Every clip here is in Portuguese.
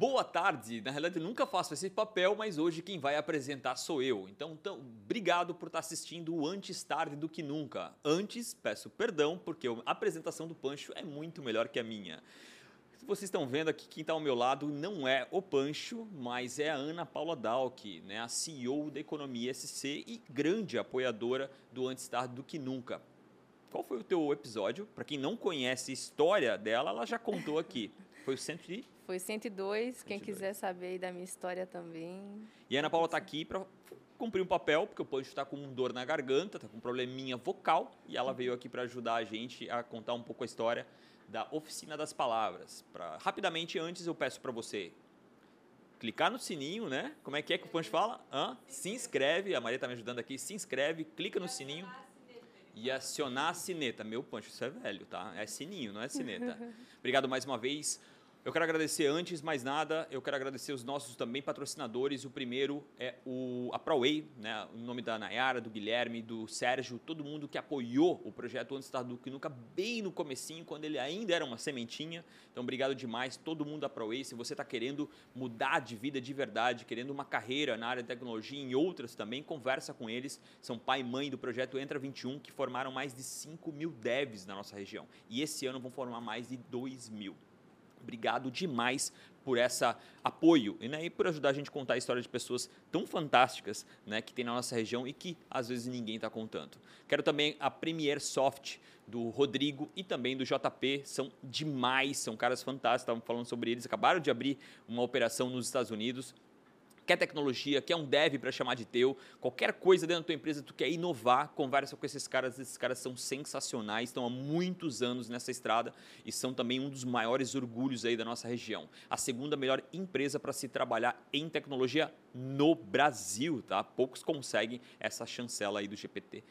Boa tarde. Na realidade, eu nunca faço esse papel, mas hoje quem vai apresentar sou eu. Então, então obrigado por estar assistindo o Antes Tarde do que Nunca. Antes, peço perdão, porque a apresentação do Pancho é muito melhor que a minha. Vocês estão vendo aqui, quem está ao meu lado não é o Pancho, mas é a Ana Paula Dalk, né, a CEO da Economia SC e grande apoiadora do Antes Tarde do que Nunca. Qual foi o teu episódio? Para quem não conhece a história dela, ela já contou aqui. Foi o 100 Foi 102, quem quiser saber da minha história também. E a Ana Paula está aqui para cumprir um papel, porque o Pancho está com dor na garganta, está com um probleminha vocal, e ela veio aqui para ajudar a gente a contar um pouco a história da Oficina das Palavras. Pra, rapidamente, antes eu peço para você clicar no sininho, né? Como é que é que o Pancho fala? Hã? Se inscreve, a Maria está me ajudando aqui, se inscreve, clica no sininho e acionar a sineta. Meu Pancho, isso é velho, tá? É sininho, não é sineta. Obrigado mais uma vez. Eu quero agradecer, antes mais nada, eu quero agradecer os nossos também patrocinadores. O primeiro é o, a ProWay, né? o nome da Nayara, do Guilherme, do Sérgio, todo mundo que apoiou o projeto Antes da Duque Nunca bem no comecinho, quando ele ainda era uma sementinha. Então, obrigado demais, todo mundo da ProWay. Se você está querendo mudar de vida de verdade, querendo uma carreira na área de tecnologia e em outras também, conversa com eles. São pai e mãe do projeto Entra 21, que formaram mais de 5 mil devs na nossa região. E esse ano vão formar mais de 2 mil. Obrigado demais por esse apoio né, e por ajudar a gente a contar a história de pessoas tão fantásticas né, que tem na nossa região e que às vezes ninguém está contando. Quero também a Premier Soft do Rodrigo e também do JP, são demais, são caras fantásticos, estavam falando sobre eles, acabaram de abrir uma operação nos Estados Unidos quer tecnologia, quer um dev para chamar de teu, qualquer coisa dentro da tua empresa, tu quer inovar, conversa com esses caras, esses caras são sensacionais, estão há muitos anos nessa estrada e são também um dos maiores orgulhos aí da nossa região. A segunda melhor empresa para se trabalhar em tecnologia no Brasil, tá? Poucos conseguem essa chancela aí do GPT.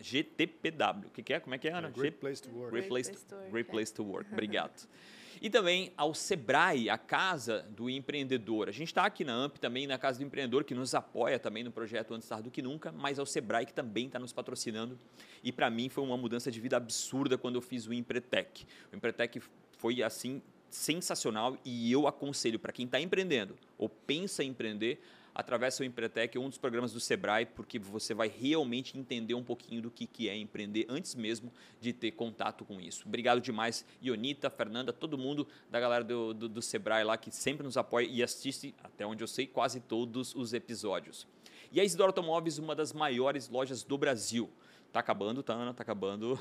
GTPW. O que, que, é? Como é que é, Ana? Great Place to Work. Great Place to, Great place to Work. Obrigado. E também ao Sebrae, a Casa do Empreendedor. A gente está aqui na AMP também, na Casa do Empreendedor, que nos apoia também no projeto Antes Tarde do Que Nunca, mas ao Sebrae, que também está nos patrocinando. E para mim foi uma mudança de vida absurda quando eu fiz o Empretec. O Empretec foi assim sensacional e eu aconselho para quem está empreendendo ou pensa em empreender através do Empretec, um dos programas do Sebrae, porque você vai realmente entender um pouquinho do que, que é empreender antes mesmo de ter contato com isso. Obrigado demais, Ionita, Fernanda, todo mundo da galera do, do, do Sebrae lá que sempre nos apoia e assiste, até onde eu sei, quase todos os episódios. E a Isidoro Automóveis, uma das maiores lojas do Brasil. Tá acabando, tá, Ana? Tá acabando.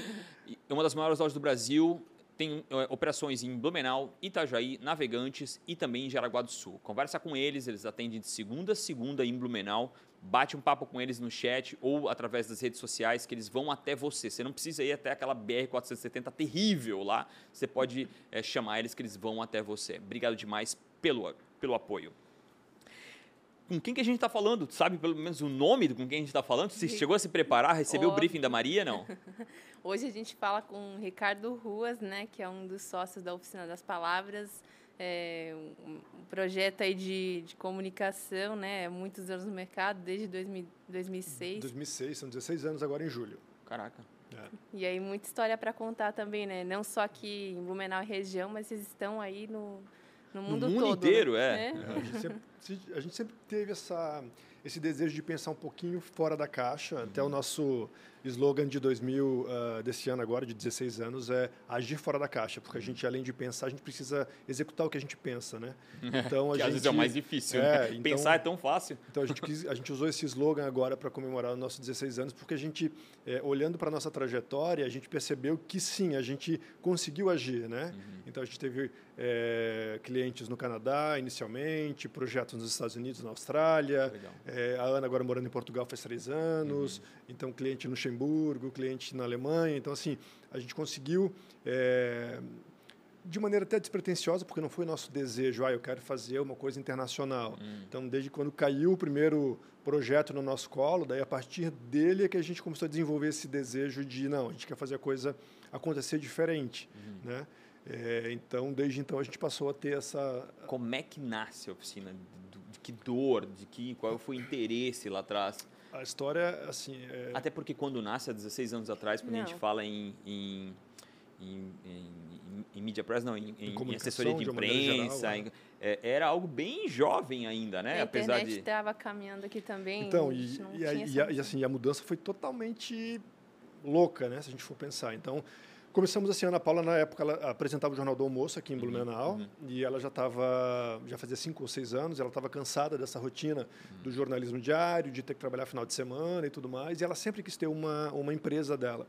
uma das maiores lojas do Brasil tem é, operações em Blumenau, Itajaí, Navegantes e também em Jaraguá do Sul. Conversa com eles, eles atendem de segunda a segunda em Blumenau. Bate um papo com eles no chat ou através das redes sociais que eles vão até você. Você não precisa ir até aquela BR-470 terrível lá. Você pode é, chamar eles que eles vão até você. Obrigado demais pelo, pelo apoio com quem que a gente está falando? Sabe pelo menos o nome com quem a gente está falando? Você chegou a se preparar, recebeu Óbvio. o briefing da Maria, não? Hoje a gente fala com o Ricardo Ruas, né, que é um dos sócios da Oficina das Palavras, é um projeto aí de, de comunicação, né, muitos anos no mercado, desde 2000, 2006. 2006, são 16 anos agora em julho. Caraca. É. E aí muita história para contar também, né? Não só aqui em Blumenau e região, mas eles estão aí no, no mundo, no mundo todo, inteiro, né? é. é. A, gente sempre, a gente sempre teve essa, esse desejo de pensar um pouquinho fora da caixa. Uhum. Até o nosso slogan de 2000, uh, ah, desse ano agora, de 16 anos, é agir fora da caixa. Porque a gente, além de pensar, a gente precisa executar o que a gente pensa, né? Então, a que gente, às vezes é o mais difícil, é, né? Então, Pensar é tão fácil. Então, a gente, quis, a gente usou esse slogan agora para comemorar os nossos 16 anos, porque a gente, é, olhando para a nossa trajetória, a gente percebeu que sim, a gente conseguiu agir, né? Uhum. Então, a gente teve é, clientes no Canadá, inicialmente, projetos nos Estados Unidos, na Austrália. É, a Ana agora morando em Portugal faz três anos. Uhum. Então, cliente no Luxemburgo, cliente na Alemanha. Então, assim, a gente conseguiu, é, de maneira até despretensiosa, porque não foi nosso desejo, ah, eu quero fazer uma coisa internacional. Uhum. Então, desde quando caiu o primeiro projeto no nosso colo, daí a partir dele é que a gente começou a desenvolver esse desejo de, não, a gente quer fazer a coisa acontecer diferente, uhum. né? É, então, desde então, a gente passou a ter essa... Como é que nasce a oficina? De que dor? De que, qual foi o interesse lá atrás? A história, assim... É... Até porque quando nasce, há 16 anos atrás, quando Não. a gente fala em, em em, em, em mídia press, não, em, em, assessoria de de imprensa. geral, em- é, era algo bem jovem ainda, né? a Apesar internet de. estava caminhando aqui também. Então, a e, e, essa e a- e assim, a mudança foi totalmente louca, né? Se a gente for pensar. Então, começamos assim, a Ana Paula, na época, ela apresentava o Jornal do Almoço aqui em Blumenau, e ela já estava, já fazia cinco ou seis anos, ela estava cansada dessa rotina do jornalismo diário, de ter que trabalhar final de semana e tudo mais, e ela sempre quis ter uma, uma empresa dela.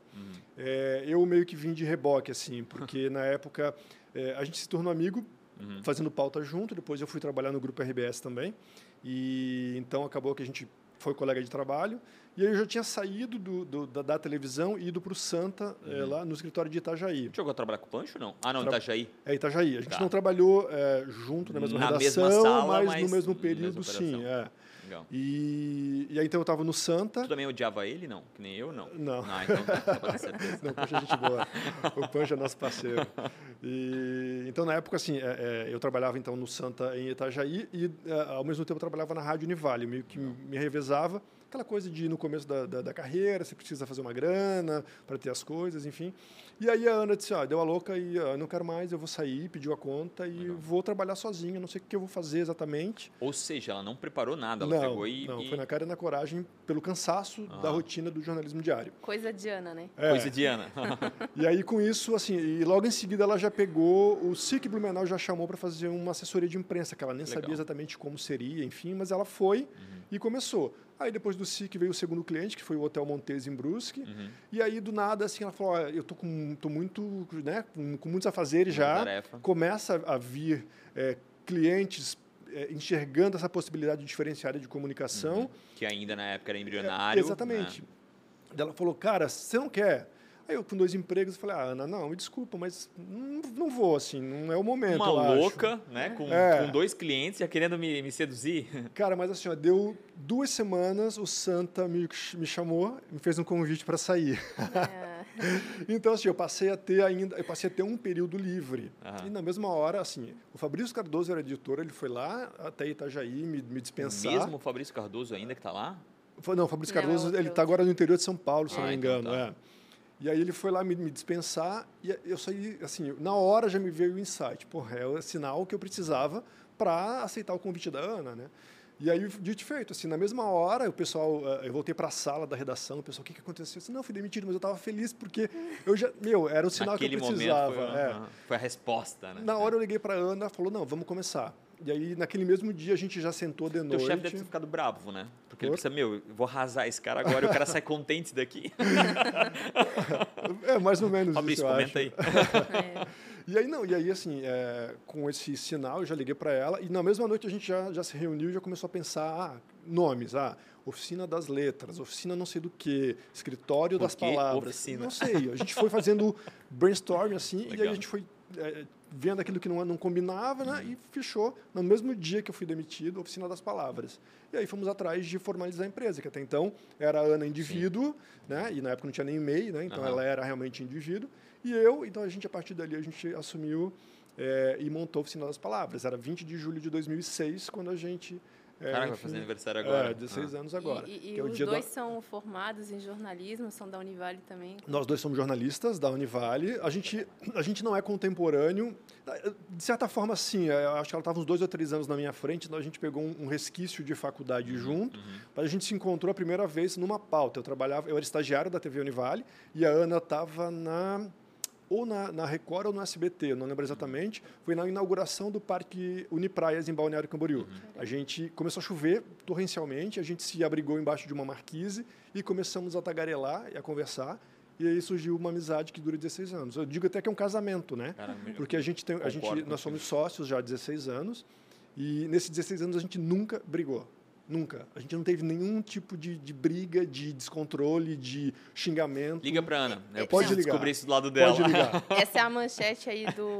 É, eu meio que vim de reboque, assim, porque na época é, a gente se tornou amigo, Uhum. fazendo pauta junto, depois eu fui trabalhar no grupo RBS também, e então acabou que a gente foi colega de trabalho, e aí eu já tinha saído do, do- da, da televisão e ido para o Santa, é, lá no escritório de Itajaí. Chegou a trabalhar com o Pancho não? Ah, não, Tra- Itajaí. É Itajaí. A gente Tá. não trabalhou é, junto na mesma Na redação, mesma sala, mas, mas no mesmo período, sim. É. Legal. E, e aí então eu estava no Santa. Tu também odiava ele, não? Que nem eu, não? Não. Ah, então tá, só pra ter certeza. Não, o Pancho é gente boa. O Pancho é nosso parceiro. E, então, na época, assim, é, é, eu trabalhava então no Santa em Itajaí e, é, ao mesmo tempo, eu trabalhava na Rádio Univale. Meio que me revezava. Aquela coisa de, no começo da, da, da carreira, você precisa fazer uma grana para ter as coisas, enfim. E aí a Ana disse, ó, deu a louca e eu não quero mais, eu vou sair, pediu a conta e vou trabalhar sozinha, não sei o que eu vou fazer exatamente. Ou seja, ela não preparou nada, ela não, pegou e. não, e- foi na cara e na coragem pelo cansaço da Ah. rotina do jornalismo diário. Coisa de Ana, né? É. Coisa de Ana. E aí, com isso, assim, e logo em seguida ela já pegou, o SIC Blumenau já chamou para fazer uma assessoria de imprensa, que ela nem Legal. sabia exatamente como seria, enfim, mas ela foi e começou. Aí depois do SIC veio o segundo cliente, que foi o Hotel Montese em Brusque. Uhum. E aí, do nada, assim, ela falou, "Ó, eu tô com tô muito, né, com, com muitos afazeres Muita já. tarefa. Começa a vir é, clientes é, enxergando essa possibilidade diferenciada de comunicação. Que ainda na época era embrionário. Exatamente. né? Ela falou, cara, você não quer? Aí eu, com dois empregos, falei, ah, Ana, não, me desculpa, mas não, não vou, assim, não é o momento, Uma eu acho." louca, né? Com, É. com dois clientes já querendo me, me seduzir. Cara, mas assim, ó, deu duas semanas, o Santa me, me chamou, me fez um convite para sair. É, Então, assim, eu passei a ter ainda, eu passei a ter um período livre. Aham. E na mesma hora, assim, o Fabrício Cardoso era editor, ele foi lá até Itajaí me, me dispensar. Mesmo o Fabrício Cardoso ainda que tá lá? Não, o Fabrício Não, Cardoso, outro, ele está agora no interior de São Paulo, se Ah, não me então engano. tá. é. E aí ele foi lá me, me dispensar e eu saí, assim, na hora já me veio o insight. Porra, é o sinal que eu precisava para aceitar o convite da Ana, né? E aí, dito feito, assim, na mesma hora, o pessoal, eh, eu voltei para a sala da redação, o pessoal, o que, que aconteceu? Eu disse, não, fui demitido, mas eu estava feliz porque eu já, meu, era o sinal Naquele que eu momento precisava. foi, é. foi a resposta, né? Na hora eu liguei para a Ana, falou, não, vamos começar. E aí, naquele mesmo dia, a gente já sentou de Teu noite. chefe deve ter ficado bravo, né? Porque ele pensa, meu, eu vou arrasar esse cara agora e o cara sai contente daqui. É, mais ou menos Fabrício, isso, comenta acho. aí. é. E aí, não, e aí, assim, é, com esse sinal, eu já liguei para ela, e na mesma noite a gente já, já se reuniu e já começou a pensar, ah, nomes, ah, oficina das letras, oficina não sei do que, escritório Por das que palavras. oficina? Não sei, a gente foi fazendo brainstorming, assim, e aí Legal. a gente foi é, vendo aquilo que não, não combinava, né, e fechou, no mesmo dia que eu fui demitido, a oficina das palavras. E aí fomos atrás de formalizar a empresa, que até então era a Ana indivíduo, né, e na época não tinha nem e-mail, né, então Aham. ela era realmente indivíduo, e eu, então a gente, a partir dali, a gente assumiu é, e montou a Oficina das Palavras. Era 20 de julho de 2006, quando a gente... É, Caraca, vai fazer aniversário agora. É, 16 anos agora. E, e- que e é o os dia dois da... são formados em jornalismo, são da Univale também. Nós dois somos jornalistas da Univale. A gente, a gente não é contemporâneo. De certa forma, sim. é, Eu acho que ela estava uns dois ou três anos na minha frente, então a gente pegou um, um resquício de faculdade Uhum, junto. Mas a gente se encontrou a primeira vez numa pauta. Eu trabalhava, eu era estagiário da TV Univale e a Ana estava na ou na, na Record ou no SBT, não lembro exatamente. Foi na inauguração do Parque Unipraias em Balneário Camboriú. A gente começou a chover torrencialmente, a gente se abrigou embaixo de uma marquise e começamos a tagarelar e a conversar. E aí surgiu uma amizade que dura 16 anos. Eu digo até que é um casamento, né? Caramba, Porque a gente tem, a gente, nós somos sócios já há 16 anos e nesses 16 anos a gente nunca brigou. Nunca. A gente não teve nenhum tipo de, de briga, de descontrole, de xingamento. Liga pra Ana. Eu Pode preciso ligar. descobrir isso do lado dela. Pode ligar. Essa é a manchete aí do,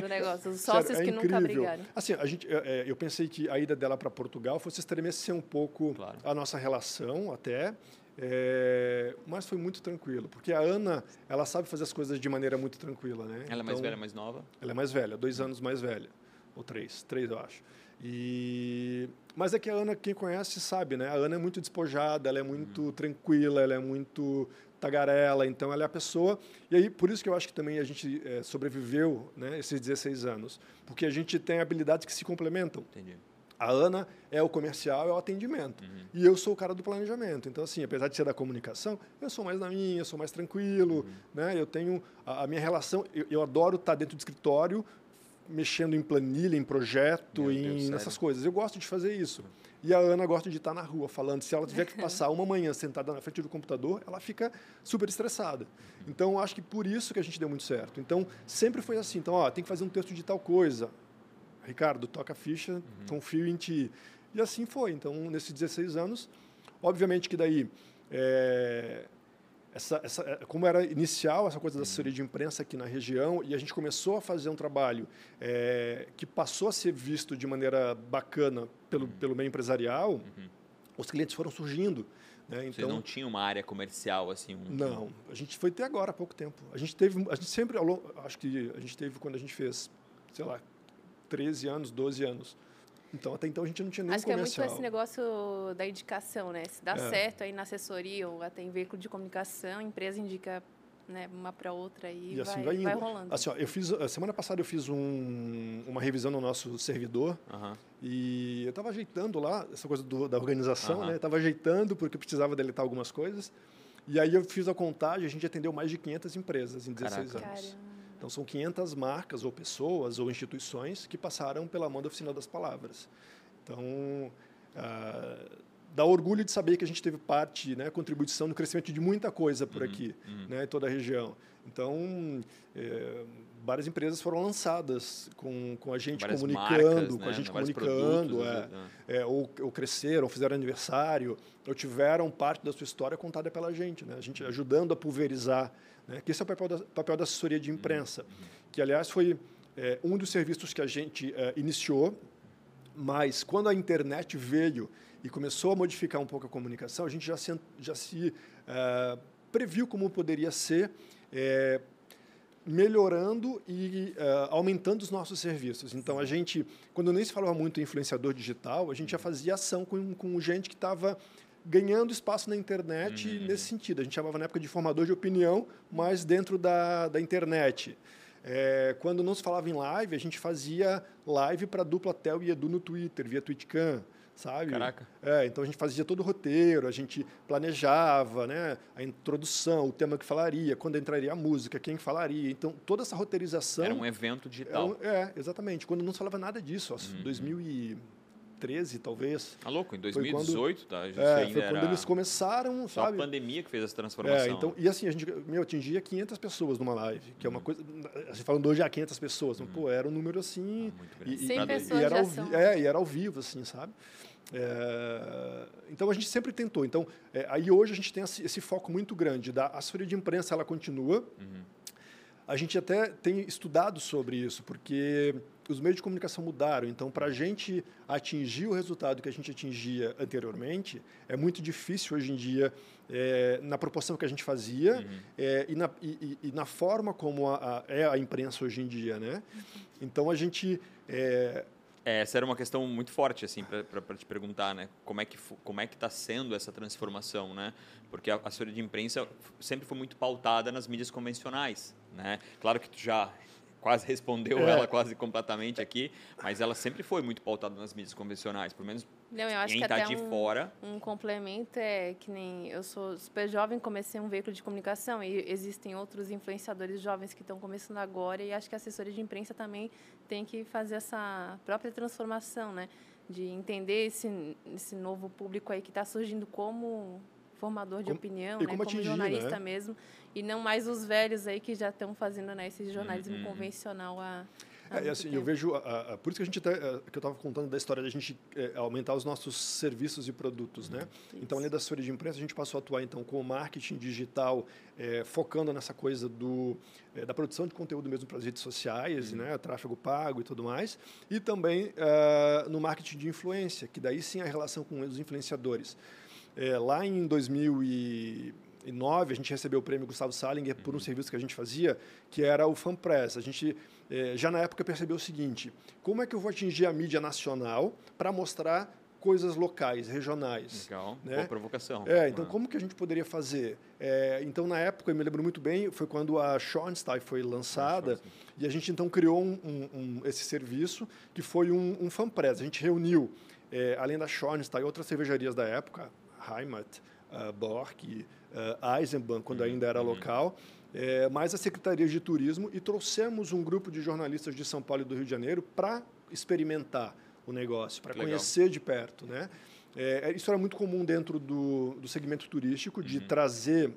do negócio. Os Sério, sócios é que nunca incrível. brigaram. Assim, a gente, é, é, eu pensei que a ida dela para Portugal fosse estremecer um pouco Claro. a nossa relação até, é, mas foi muito tranquilo, porque a Ana, ela sabe fazer as coisas de maneira muito tranquila, né? Ela é mais Então, velha, mais nova? Ela é mais velha, dois anos mais velha, ou três, três eu acho. E mas é que a Ana, quem conhece sabe, né? A Ana é muito despojada, ela é muito tranquila, ela é muito tagarela, então ela é a pessoa. E aí, por isso que eu acho que também a gente é, sobreviveu né, esses 16 anos, porque a gente tem habilidades que se complementam. Entendi. A Ana é o comercial, é o atendimento. Uhum. E eu sou o cara do planejamento. Então, assim, apesar de ser da comunicação, eu sou mais na minha, eu sou mais tranquilo. Uhum. Né? Eu tenho a, a minha relação. Eu, eu, adoro estar dentro do escritório, mexendo em planilha, em projeto, em nessas coisas. Eu gosto de fazer isso. E a Ana gosta de estar na rua falando. Se ela tiver que passar uma manhã sentada na frente do computador, ela fica super estressada. Então, acho que por isso que a gente deu muito certo. Então, sempre foi assim. Então, ó, tem que fazer um texto de tal coisa. Ricardo, toca a ficha, uhum. confio em ti. E assim foi. Então, nesses 16 anos, obviamente que daí é, essa, essa, é, como era inicial essa coisa da assessoria de imprensa aqui na região, e a gente começou a fazer um trabalho é, que passou a ser visto de maneira bacana pelo, uhum. pelo meio empresarial, uhum. os clientes foram surgindo. Né? Então, Você não tinha uma área comercial assim? Um... Não, a gente foi até agora há pouco tempo. A gente teve, a gente sempre, acho que a gente teve quando a gente fez, sei lá, 13 anos, 12 anos, então, até então a gente não tinha nem Acho comercial. que é muito esse negócio da indicação, né? Se dá é. certo aí na assessoria ou até em veículo de comunicação, a empresa indica né, uma para outra e, e assim vai, vai, vai, rolando. Assim, ó, eu fiz, semana passada eu fiz um, uma revisão no nosso servidor e eu estava ajeitando lá essa coisa do, da organização, né? Estava ajeitando porque eu precisava deletar algumas coisas. E aí eu fiz a contagem, a gente atendeu mais de 500 empresas em 16 Caraca. anos. Caramba. Então, são 500 marcas ou pessoas ou instituições que passaram pela mão da Oficina das Palavras. Então, ah, dá orgulho de saber que a gente teve parte, né, contribuição no crescimento de muita coisa por uhum, aqui, uhum. né, em toda a região. Então, é, várias empresas foram lançadas com, com a gente várias comunicando, marcas, com né? a gente comunicando, produtos, é, né? é, ou, ou cresceram, fizeram aniversário, ou tiveram parte da sua história contada pela gente, né? a gente ajudando a pulverizar né? Que esse é o papel da, papel da assessoria de imprensa, que, aliás, foi é, um dos serviços que a gente é, iniciou, mas quando a internet veio e começou a modificar um pouco a comunicação, a gente já se, já se é, previu como poderia ser é, melhorando e uh, aumentando os nossos serviços. Então, a gente, quando nem se falava muito em influenciador digital, a gente já fazia ação com, com gente que estava ganhando espaço na internet uhum. nesse sentido. A gente chamava na época de formador de opinião, mas dentro da, da internet. É, quando não se falava em live, a gente fazia live para dupla Tel e Edu no Twitter, via Twitcam, sabe? Caraca. É, então a gente fazia todo o roteiro, a gente planejava né, a introdução, o tema que falaria, quando entraria a música, quem falaria. Então toda essa roteirização. Era um evento digital. Era, é, exatamente. Quando não se falava nada disso, ó, uhum. 2000 e 2013, talvez. Tá louco, em 2018, quando, tá? A gente é, foi quando eles começaram, Só sabe? a pandemia que fez essa transformação. É, então, e assim, a gente meu, atingia 500 pessoas numa live, que é uma uhum. coisa... Assim, falando hoje, há 500 pessoas, hum. pô, era um número assim... Ah, e, 100 e, pessoas e era ao, vi, é, e era ao vivo, assim, sabe? É, então a gente sempre tentou. Então é, aí hoje a gente tem esse, esse, foco muito grande da assessoria de imprensa, ela continua. Uhum. A gente até tem estudado sobre isso, porque os meios de comunicação mudaram. Então, para a gente atingir o resultado que a gente atingia anteriormente, é muito difícil hoje em dia, é, na proporção que a gente fazia uhum. é, e, na, e, e, na forma como a, a, é a imprensa hoje em dia. Né? Então, a gente. É, é, essa era uma questão muito forte assim para te perguntar, né? Como é que como é que está sendo essa transformação, né? Porque a assessoria de imprensa sempre foi muito pautada nas mídias convencionais, né? Claro que tu já quase respondeu é. ela quase completamente aqui, mas ela sempre foi muito pautada nas mídias convencionais, pelo menos Não, eu acho quem está de um, fora. Um complemento é que nem eu sou super jovem, comecei um veículo de comunicação e existem outros influenciadores jovens que estão começando agora e acho que a assessoria de imprensa também tem que fazer essa própria transformação, né? De entender esse, esse novo público aí que está surgindo como formador de como, opinião, né? como, atingir, jornalista né? mesmo, e não mais os velhos aí que já estão fazendo né, esse jornalismo uhum. convencional a é, assim, eu vejo, a, a, por isso que a gente até, a, que eu estava contando da história da gente é, aumentar os nossos serviços e produtos, né? Isso. Então, além da assessoria de imprensa, a gente passou a atuar então com o marketing digital, é, focando nessa coisa do é, da produção de conteúdo mesmo para as redes sociais, uhum. né? Tráfego pago e tudo mais, e também é, no marketing de influência, que daí sim a relação com os influenciadores. É, lá em 2009, a gente recebeu o prêmio Gustavo Salinger por um uhum. serviço que a gente fazia, que era o FanPress. A gente, é, já na época, percebeu o seguinte, como é que eu vou atingir a mídia nacional para mostrar coisas locais, regionais. Legal, né? boa provocação. É, então Ah. como que a gente poderia fazer? É, então, na época, eu me lembro muito bem, foi quando a Schornstein foi lançada, Schornstein. e a gente então criou um, um- um- esse serviço, que foi um, um fanpress. A gente reuniu, é, além da Schornstein, outras cervejarias da época, Heimat, uh, Bork, uh, Eisenbahn, quando ainda era local, é, mais as secretarias de turismo, e trouxemos um grupo de jornalistas de São Paulo e do Rio de Janeiro para experimentar o negócio, para conhecer de perto, né? É, isso era muito comum dentro do, do segmento turístico, de trazer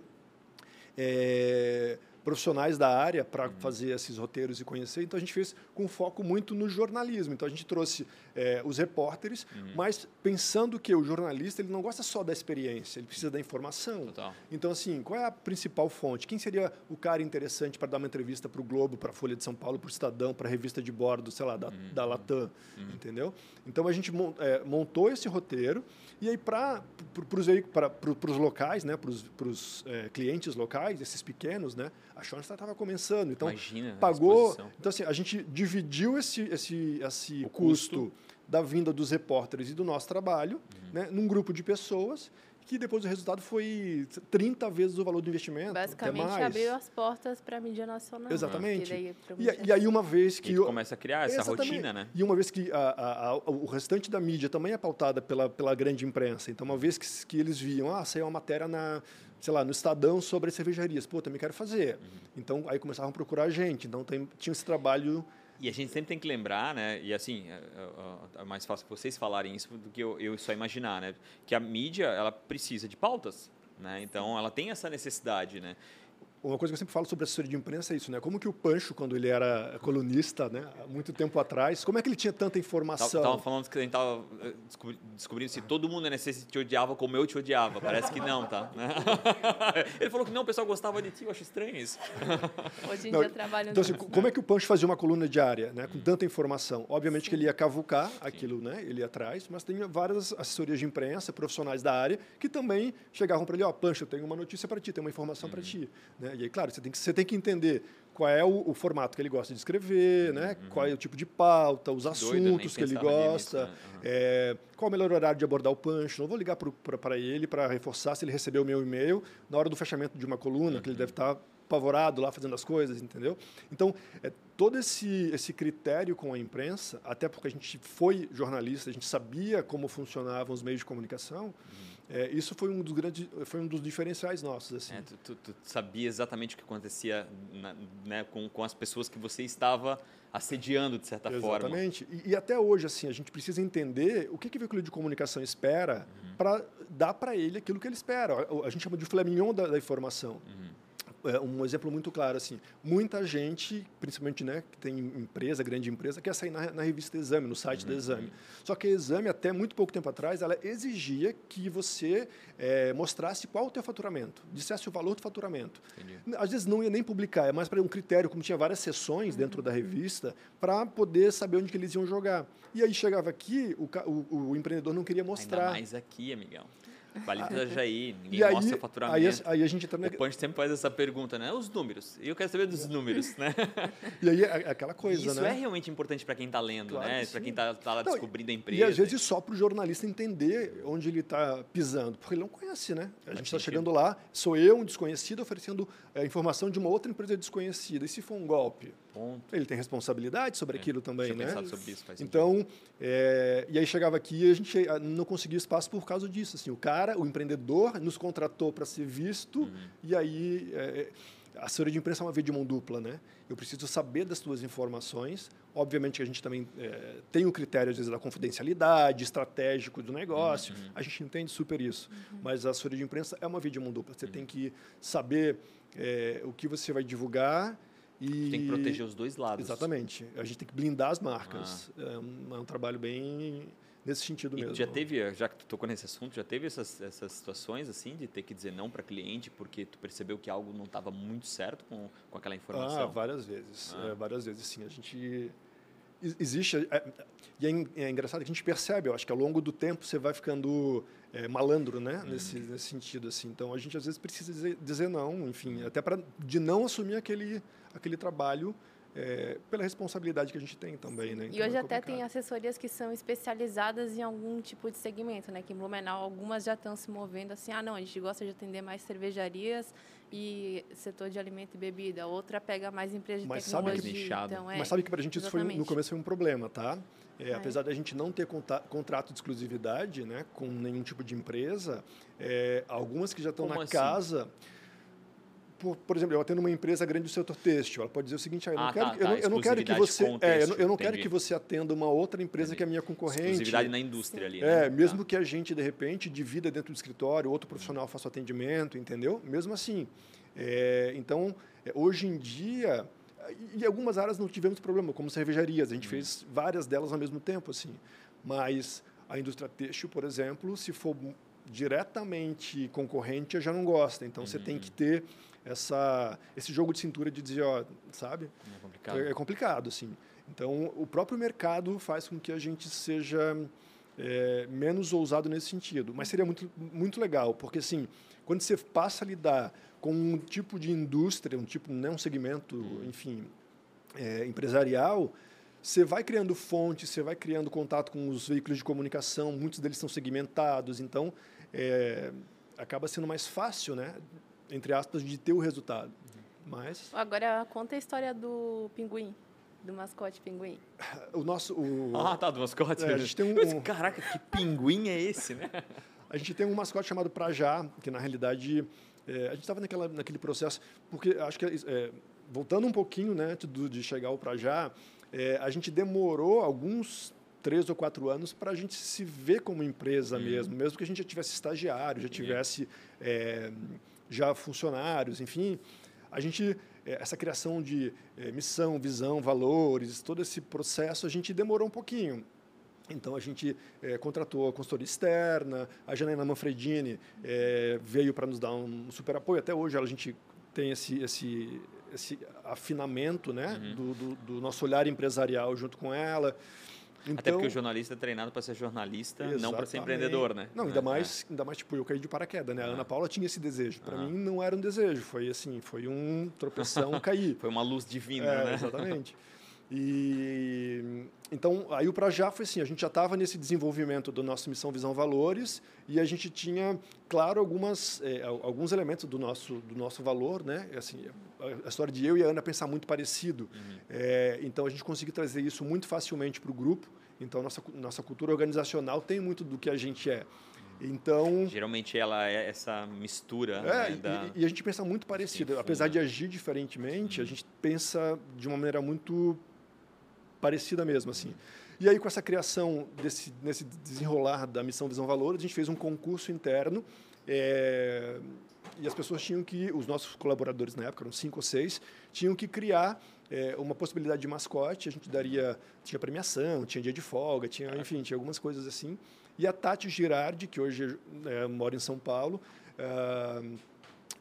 é, profissionais da área para fazer esses roteiros e conhecer. Então a gente fez com foco muito no jornalismo. Então a gente trouxe é, os repórteres, mas pensando que o jornalista ele não gosta só da experiência, ele precisa da informação. Total. Então assim, qual é a principal fonte? Quem seria o cara interessante para dar uma entrevista para o Globo, para a Folha de São Paulo, para o Estadão, para a revista de bordo, sei lá, da, da Latam, entendeu? Então a gente é, montou esse roteiro e aí para para os locais, né, para os clientes locais, esses pequenos, né, a Schornstein estava começando, então Imagina pagou. Então assim a gente dividiu esse esse esse O custo, custo. da vinda dos repórteres e do nosso trabalho, Uhum. né, num grupo de pessoas que depois o resultado foi 30 vezes o valor do investimento, Basicamente, até mais. abriu as portas para a mídia nacional. Exatamente. Daí, E, e aí uma vez E que tu o- começa a criar essa Exatamente. rotina, né? E uma vez que a- a- a- o restante da mídia também é pautada pela, pela grande imprensa. Então, uma vez que, que eles viam, ah, saiu uma matéria na, sei lá, no Estadão sobre as cervejarias. Pô, também quero fazer. Uhum. Então, aí começavam a procurar a gente. Então, tem, tinha esse trabalho... E a gente sempre tem que lembrar, né? E assim, é, é, é mais fácil vocês falarem isso do que eu, eu só imaginar, né? Que a mídia, ela precisa de pautas, né? Então, ela tem essa necessidade, né? Uma coisa que eu sempre falo sobre assessoria de imprensa é isso, né? Como que o Pancho, quando ele era colunista, né? Há muito tempo atrás, como é que ele tinha tanta informação? Tava falando que a gente tava eh, descobri- descobrindo se todo mundo nesse te odiava como eu te odiava. Parece que não, tá? Né? Ele falou que não, o pessoal gostava de ti, eu acho estranho isso. Hoje em Não, dia trabalham Então, assim, como é que o Pancho fazia uma coluna diária, né, com tanta informação? Obviamente que ele ia cavucar aquilo, né, ele ia atrás, mas tem várias assessorias de imprensa, profissionais da área, que também chegavam para ele, ó, Pancho, eu tenho uma notícia para ti, tenho uma informação para ti. Né? E aí, claro, você tem que, você tem que entender qual é o, o formato que ele gosta de escrever, né, qual é o tipo de pauta, os Doido, assuntos que ele pensava nisso, gosta, né? Aham. é, qual o melhor horário de abordar o Pancho. Não vou ligar para ele para reforçar se ele recebeu o meu e-mail na hora do fechamento de uma coluna, que ele deve estar apavorado lá fazendo as coisas, entendeu? Então, é, todo esse, esse critério com a imprensa, até porque a gente foi jornalista, a gente sabia como funcionavam os meios de comunicação, é, isso foi um dos grandes, foi um dos diferenciais nossos, assim. É, tu, tu- tu sabia exatamente o que acontecia na- né, com, com as pessoas que você estava assediando, de certa forma. Exatamente. E, e até hoje, assim, a gente precisa entender o que, que o veículo de comunicação espera para dar para ele aquilo que ele espera. A, a gente chama de filé mignon da, da informação. É um exemplo muito claro, assim, muita gente, principalmente né, que tem empresa, grande empresa, quer sair na, na revista Exame, no site da Exame. Só que a Exame, até muito pouco tempo atrás, ela exigia que você eh, mostrasse qual o teu faturamento, dissesse o valor do faturamento. Entendi. Às vezes não ia nem publicar, é mais para um critério, como tinha várias sessões dentro da revista, para poder saber onde que eles iam jogar. E aí chegava aqui, o, o- o empreendedor não queria Ainda mostrar. mais aqui, amigão. Vale do Jair, ninguém E aí, mostra aí, faturamento. aí a gente entra na, O Punch sempre faz essa pergunta, né? Os números. E eu quero saber dos números, né? E aí é aquela coisa, Isso né? é realmente importante para quem está lendo, Claro né? Para quem está lá Não, descobrindo a empresa. E às vezes só para o jornalista entender onde ele está pisando, porque ele não conhece, né? A gente está chegando lá, sou eu, um desconhecido, oferecendo é, informação de uma outra empresa desconhecida. E se for um golpe? Ponto. Ele tem responsabilidade sobre É, aquilo também, né? pensado sobre isso, faz Então, é, e aí chegava aqui e a gente ah, não conseguia espaço por causa disso. Assim, o cara, o empreendedor, nos contratou para ser visto Uhum. e aí é, a assessoria de imprensa é uma via de mão dupla, né? Eu preciso saber das tuas informações. Obviamente que a gente também é, tem o critério, às vezes, da confidencialidade, estratégico do negócio. Uhum. A gente entende super isso. Mas a assessoria de imprensa é uma via de mão dupla. Você tem que saber é, o que você vai divulgar e... Tem que proteger os dois lados. Exatamente. A gente tem que blindar as marcas. É, um, é um trabalho bem nesse sentido Ah. E mesmo. já teve, já que tu tocou nesse assunto, já teve essas, essas situações assim de ter que dizer não para cliente porque tu percebeu que algo não estava muito certo com, com aquela Ah, informação? várias vezes. Ah. É, várias vezes, sim. A gente... ex- Existe... é, e é, é engraçado que a gente percebe, eu acho que ao longo do tempo você vai ficando é, malandro, né? Uhum. Nesse, nesse sentido, assim. Então, a gente às vezes precisa dizer, dizer não, enfim, até para de não assumir aquele, aquele trabalho é, pela responsabilidade que a gente tem também, né? Então, e hoje é até tem assessorias que são especializadas em algum tipo de segmento, né? Que em Blumenau algumas já estão se movendo assim, ah, não, a gente gosta de atender mais cervejarias e setor de alimento e bebida. Outra pega mais empresas de mas tecnologia. Sabe que, então, é, mas sabe que para a gente isso foi, no começo foi um problema, tá? É, apesar da gente não ter contrato de exclusividade né, com nenhum tipo de empresa, é, algumas que já estão Como na assim? casa por, por, exemplo, eu atendo uma empresa grande do setor têxtil. Ela pode dizer o seguinte: ah, eu, não, ah, quero, tá, eu, não, tá. eu não quero que você, é, eu não, eu não quero que você atenda uma outra empresa entendi. que é minha concorrente. Exclusividade na indústria ali. Né? É, mesmo tá. que a gente de repente divida dentro do escritório, outro profissional faça o atendimento, entendeu? Mesmo assim. É, então, é, hoje em dia, e algumas áreas não tivemos problema, como cervejarias. A gente hum. fez várias delas ao mesmo tempo, assim. Mas a indústria têxtil, por exemplo, se for diretamente concorrente, já não gosta. Então, uhum. você tem que ter essa, esse jogo de cintura de dizer, ó, sabe? É complicado. É, é complicado, assim. Então, o próprio mercado faz com que a gente seja é, menos ousado nesse sentido. Mas seria muito, muito legal, porque, assim, quando você passa a lidar com um tipo de indústria, um tipo, né, um segmento, uhum. enfim, é, empresarial, você vai criando fontes, você vai criando contato com os veículos de comunicação, muitos deles são segmentados, então é, acaba sendo mais fácil, né? Entre aspas, de ter o resultado. Mas... Agora, conta a história do pinguim, do mascote pinguim. O nosso... O... Ah, tá, do mascote. É, a gente tem um... Caraca, que pinguim é esse, né? a gente tem um mascote chamado Prajá, que na realidade... É, a gente estava naquele processo, porque acho que, é, voltando um pouquinho né, de, de chegar ao Prajá, é, a gente demorou alguns três ou quatro anos para a gente se ver como empresa hum. mesmo, mesmo que a gente já tivesse estagiário, já tivesse é, já funcionários, enfim, a gente eh, essa criação de é, missão, visão, valores, todo esse processo a gente demorou um pouquinho. Então a gente é, contratou a consultoria externa, a Janaina Manfredini é, veio para nos dar um super apoio. Até hoje a gente tem esse, esse, esse afinamento né, uhum. do, do, do nosso olhar empresarial junto com ela. Então, Até porque o jornalista é treinado para ser jornalista, exatamente. não para ser empreendedor, né? Não, ainda é, mais, é. ainda mais tipo, eu caí de paraquedas, né? A Ana Paula tinha esse desejo. Para mim não era um desejo, foi assim, foi um tropeção, cair. Foi uma luz divina, é, né? Exatamente. E então aí o para já foi assim, a gente já estava nesse desenvolvimento do nosso missão, visão, valores e a gente tinha claro algumas é, alguns elementos do nosso do nosso valor, né? Assim, a história de eu e a Ana pensar muito parecido. Uhum. É, então a gente conseguiu trazer isso muito facilmente para o grupo. Então nossa nossa cultura organizacional tem muito do que a gente é. Então geralmente ela é essa mistura. É, né, e, da... e, a gente pensa muito parecido, apesar de agir diferentemente, uhum. a gente pensa de uma maneira muito parecida mesmo, assim. E aí, com essa criação, desse, nesse desenrolar da missão Visão Valores, a gente fez um concurso interno é, e as pessoas tinham que, os nossos colaboradores na época, eram cinco ou seis, tinham que criar é, uma possibilidade de mascote, a gente daria, tinha premiação, tinha dia de folga, tinha, enfim, tinha algumas coisas assim. E a Tati Girardi, que hoje é, mora em São Paulo, é,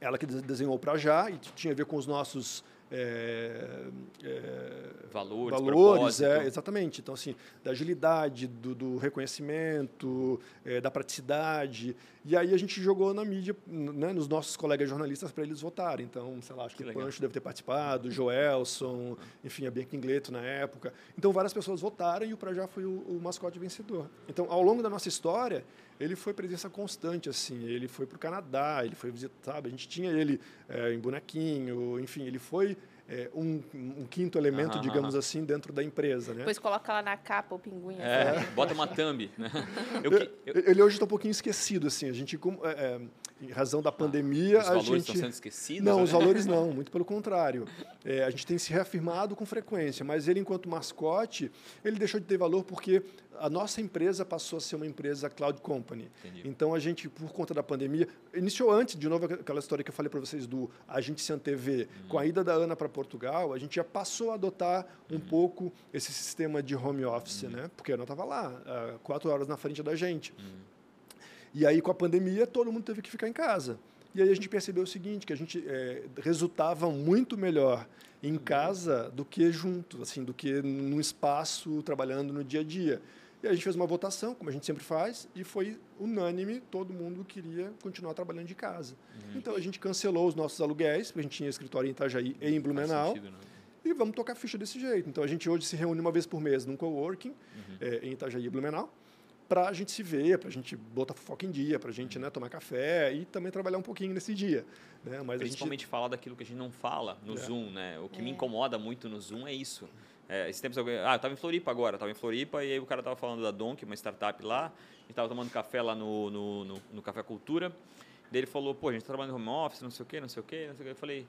ela que desenhou para já e tinha a ver com os nossos é, é, valores, valores é, exatamente. Então, assim, da agilidade, do, do reconhecimento, é, da praticidade. E aí a gente jogou na mídia, né, nos nossos colegas jornalistas, para eles votarem. Então, sei lá, acho que, que o Pancho deve ter participado, Joelson, enfim, a Bianca Ingleto na época. Então, várias pessoas votaram e o Prajá foi o, o mascote vencedor. Então, ao longo da nossa história, ele foi presença constante, assim. Ele foi para o Canadá, ele foi visitar, sabe? A gente tinha ele é, em bonequinho, enfim, ele foi é, um, um, quinto elemento, digamos assim, dentro da empresa. Né? Depois coloca lá na capa o pinguim. É, assim. bota uma thumb. Né? Eu, eu... Ele hoje está um pouquinho esquecido, assim. A gente, como, é, é em razão da pandemia, ah, os valores gente... estão sendo esquecidos? Não, né? os valores não, muito pelo contrário. É, a gente tem se reafirmado com frequência, mas ele, enquanto mascote, ele deixou de ter valor porque a nossa empresa passou a ser uma empresa cloud company. Entendi. Então a gente, por conta da pandemia, iniciou antes, de novo, aquela história que eu falei para vocês do a gente se antever. Uhum. Com a ida da Ana para Portugal, a gente já passou a adotar um uhum. pouco esse sistema de home office, uhum. né? Porque a Ana estava lá, quatro horas na frente da gente. Uhum. E aí, com a pandemia, todo mundo teve que ficar em casa. E aí a gente percebeu o seguinte, que a gente é, resultava muito melhor em casa do que junto, assim, do que num espaço trabalhando no dia a dia. E a gente fez uma votação, como a gente sempre faz, e foi unânime, todo mundo queria continuar trabalhando de casa. Uhum. Então a gente cancelou os nossos aluguéis, porque a gente tinha escritório em Itajaí e em Blumenau. Sentido, né? e vamos tocar ficha desse jeito. Então a gente hoje se reúne uma vez por mês num coworking uhum. é, em Itajaí Blumenau para a gente se ver, para a gente botar fofoca em dia, para a gente né, tomar café e também trabalhar um pouquinho nesse dia. Né? Mas Principalmente gente... falar daquilo que a gente não fala no é. Zoom. Né? O que é. me incomoda muito no Zoom é isso. É, esse tempo, ah, eu estava em Floripa agora, estava em Floripa e aí o cara estava falando da Donk, uma startup lá, gente estava tomando café lá no, no, no, no Café Cultura, daí ele falou, pô, a gente está trabalhando home office, não sei o quê, não sei o quê, não sei o quê. Eu falei,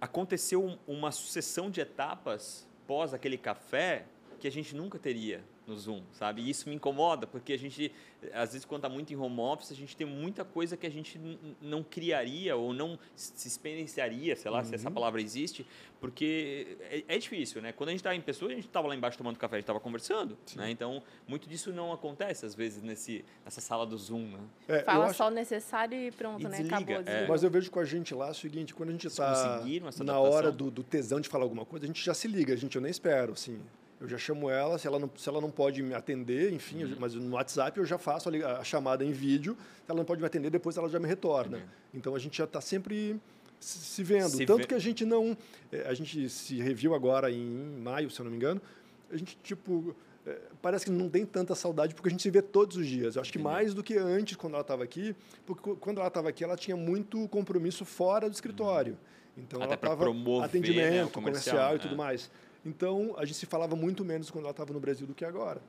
aconteceu uma sucessão de etapas pós aquele café que a gente nunca teria no Zoom, sabe? E isso me incomoda, porque a gente, às vezes, quando está muito em home office, a gente tem muita coisa que a gente não criaria ou não se experienciaria, sei lá, uhum. se essa uhum. palavra existe, porque é, é difícil, né? Quando a gente está em pessoa, a gente estava lá embaixo tomando café, a gente estava conversando, né? Então, muito disso não acontece, às vezes, nesse, nessa sala do Zoom, né? É, Fala acho... só o necessário e pronto, e né? Acabou. É. Mas eu vejo com a gente lá o seguinte, quando a gente está na hora do, do tesão de falar alguma coisa, a gente já se liga, a gente, eu nem espero, assim eu já chamo ela, se ela não, se ela não pode me atender, enfim, uhum. mas no WhatsApp eu já faço a, a, chamada em vídeo, se ela não pode me atender, depois ela já me retorna. Uhum. Então a gente já está sempre se vendo. Se Tanto que a gente não. Eh, a gente se reviu agora em maio, se eu não me engano. A gente, tipo. Eh, parece que não tem tanta saudade porque a gente se vê todos os dias. Eu acho que mais do que antes, quando ela estava aqui, porque quando ela estava aqui, ela tinha muito compromisso fora do escritório. Uhum. Então Até ela estava atendimento, né, comercial, comercial e tudo é. mais. Então, a gente se falava muito menos quando ela estava no Brasil do que agora.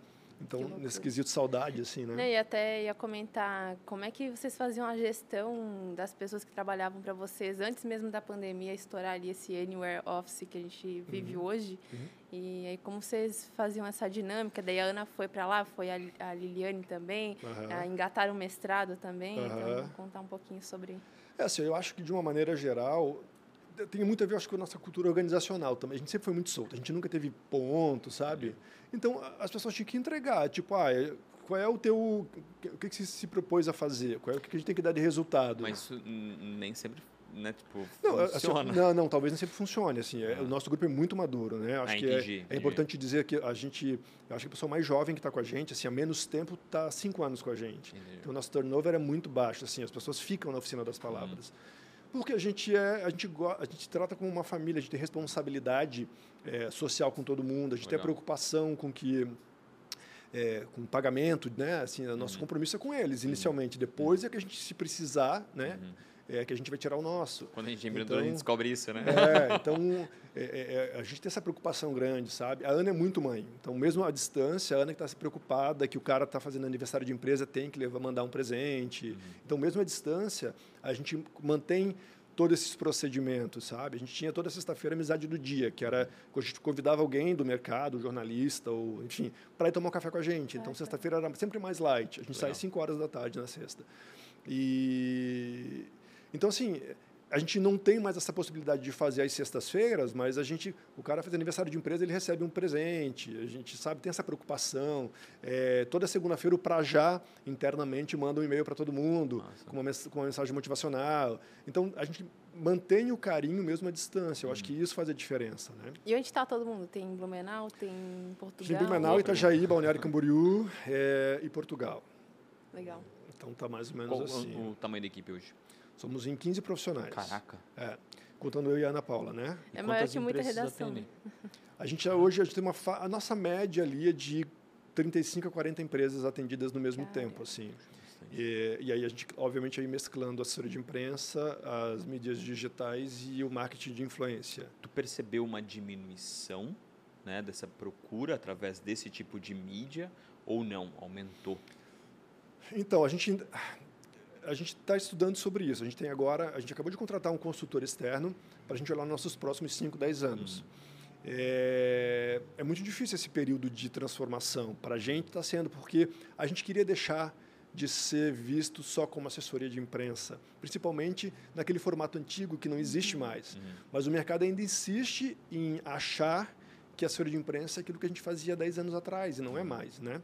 Então, nesse quesito saudade, assim, né? E até ia comentar como é que vocês faziam a gestão das pessoas que trabalhavam para vocês antes mesmo da pandemia estourar ali esse Anywhere Office que a gente vive uhum. hoje. Uhum. E aí, como vocês faziam essa dinâmica? Daí a Ana foi para lá, foi a, a Liliane também, uhum. engataram o mestrado também. Então, contar um pouquinho sobre... É, assim, eu acho que, de uma maneira geral, tem muito a ver, acho com a nossa cultura organizacional também. A gente sempre foi muito solto, a gente nunca teve ponto, sabe? Então, as pessoas tinham que entregar, tipo, ah, é, qual é o teu... O que, que você se propôs a fazer? Qual é o que a gente tem que dar de resultado? Mas isso nem sempre né, tipo, não, assim, funciona. Assim, não, não, talvez não sempre funcione. Assim, é, ah. O nosso grupo é muito maduro, né? Acho ah, que entendi, é, é, importante dizer que a gente, acho que a pessoa mais jovem que está com a gente, assim, há menos tempo, está cinco anos com a gente. Entendi. Então, o nosso turnover é muito baixo, assim, as pessoas ficam na oficina das palavras. Hum. Porque a gente é, a gente, a gente trata como uma família, a gente tem responsabilidade é, social com todo mundo, a gente Legal. tem a preocupação com que é, com pagamento, né? Assim, o nosso uhum. compromisso é com eles inicialmente. Depois uhum. é que a gente se precisar, né? Uhum é, que a gente vai tirar o nosso. Quando a gente é empreendedor, então, a gente descobre isso, né? É, então é, é, é, a gente tem essa preocupação grande, sabe? A Ana é muito mãe. Então, mesmo à distância, a Ana que está se preocupada que o cara está fazendo aniversário de empresa tem que levar, mandar um presente. Uhum. Então, mesmo à distância, a gente mantém todos esses procedimentos, sabe? A gente tinha toda sexta-feira amizade do dia, que era quando a gente convidava alguém do mercado, um jornalista, ou enfim, para ir tomar um café com a gente. Então, sexta-feira era sempre mais light. A gente Legal. sai 5 horas da tarde na sexta. E então, assim, a gente não tem mais essa possibilidade de fazer às sextas-feiras, mas a gente, o cara faz aniversário de empresa, ele recebe um presente. A gente sabe, tem essa preocupação. É, toda segunda-feira o Prajá internamente manda um e-mail para todo mundo com uma, com uma, mensagem motivacional. Então a gente mantém o carinho mesmo à distância. Eu hum. acho que isso faz a diferença, né? E onde está todo mundo? Tem Blumenau, tem Portugal? Tem Blumenau, Itajaí, Balneário Camboriú é, e Portugal. Legal. Então tá mais ou menos Qual assim. o tamanho da equipe hoje? Somos em 15 profissionais. Caraca. É, contando eu e a Ana Paula, né? É maior que muita redação. A gente hoje a gente tem uma a nossa média ali é de 35 a 40 empresas atendidas no mesmo tempo, assim. E, e, aí a gente, obviamente, aí mesclando a assessoria de imprensa, as mídias digitais e o marketing de influência. Tu percebeu uma diminuição né, dessa procura através desse tipo de mídia ou não? Aumentou? Então, a gente a gente está estudando sobre isso. A gente tem agora, a gente acabou de contratar um consultor externo para a gente olhar nossos próximos 5, 10 anos. Uhum. É, é, muito difícil esse período de transformação. Para a gente está sendo, porque a gente queria deixar de ser visto só como assessoria de imprensa, principalmente naquele formato antigo que não existe uhum. mais. Uhum. Mas o mercado ainda insiste em achar que a assessoria de imprensa é aquilo que a gente fazia 10 anos atrás, e não é uhum. mais. Né?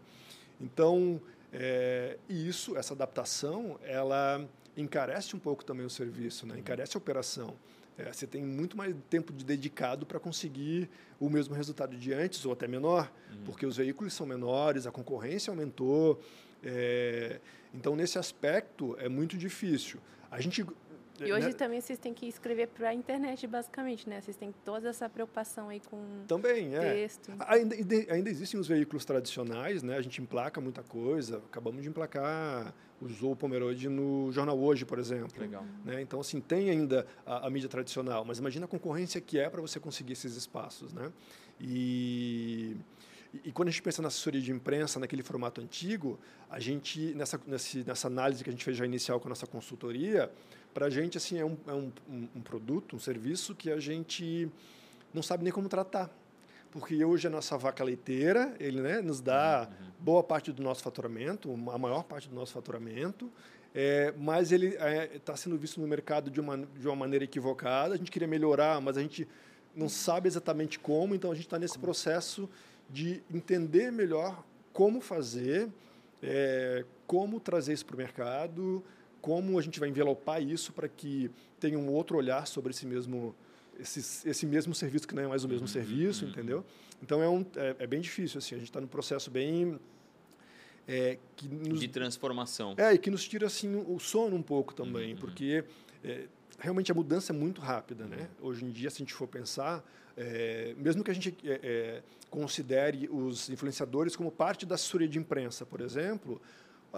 Então, é, e isso, essa adaptação, ela encarece um pouco também o serviço, né? encarece a operação. É, você tem muito mais tempo de dedicado para conseguir o mesmo resultado de antes ou até menor, uhum. porque os veículos são menores, a concorrência aumentou. É, então, nesse aspecto, é muito difícil. A gente E hoje né? também vocês têm que escrever para a internet, basicamente, né? Vocês têm toda essa preocupação aí com também, é. texto. Ainda, ainda existem os veículos tradicionais, né? A gente emplaca muita coisa. Acabamos de emplacar o Zou Pomerode no Jornal Hoje, por exemplo. Legal. Né? Então, assim, tem ainda a, a mídia tradicional, mas imagina a concorrência que é para você conseguir esses espaços, né? E... E, quando a gente pensa na assessoria de imprensa, naquele formato antigo, a gente, nessa, nessa análise que a gente fez já inicial com a nossa consultoria, para a gente assim, é, um, é um, um, produto, um serviço que a gente não sabe nem como tratar. Porque hoje a nossa vaca leiteira, ele né, nos dá uhum. boa parte do nosso faturamento, a maior parte do nosso faturamento, é, mas ele está é, tá sendo visto no mercado de uma, de uma maneira equivocada. A gente queria melhorar, mas a gente não sabe exatamente como, então a gente está nesse processo de entender melhor como fazer, é, como trazer isso para o mercado, como a gente vai envelopar isso para que tenha um outro olhar sobre esse mesmo esse, esse mesmo serviço que não é mais o mesmo uhum, serviço, uhum. entendeu? Então é, um, é, é, bem difícil assim. A gente está num processo bem é, que nos, de transformação. É e que nos tira assim o sono um pouco também, uhum. porque é, realmente a mudança é muito rápida, né? Hoje em dia, se a gente for pensar, é, mesmo que a gente é, é, considere os influenciadores como parte da assessoria de imprensa, por exemplo,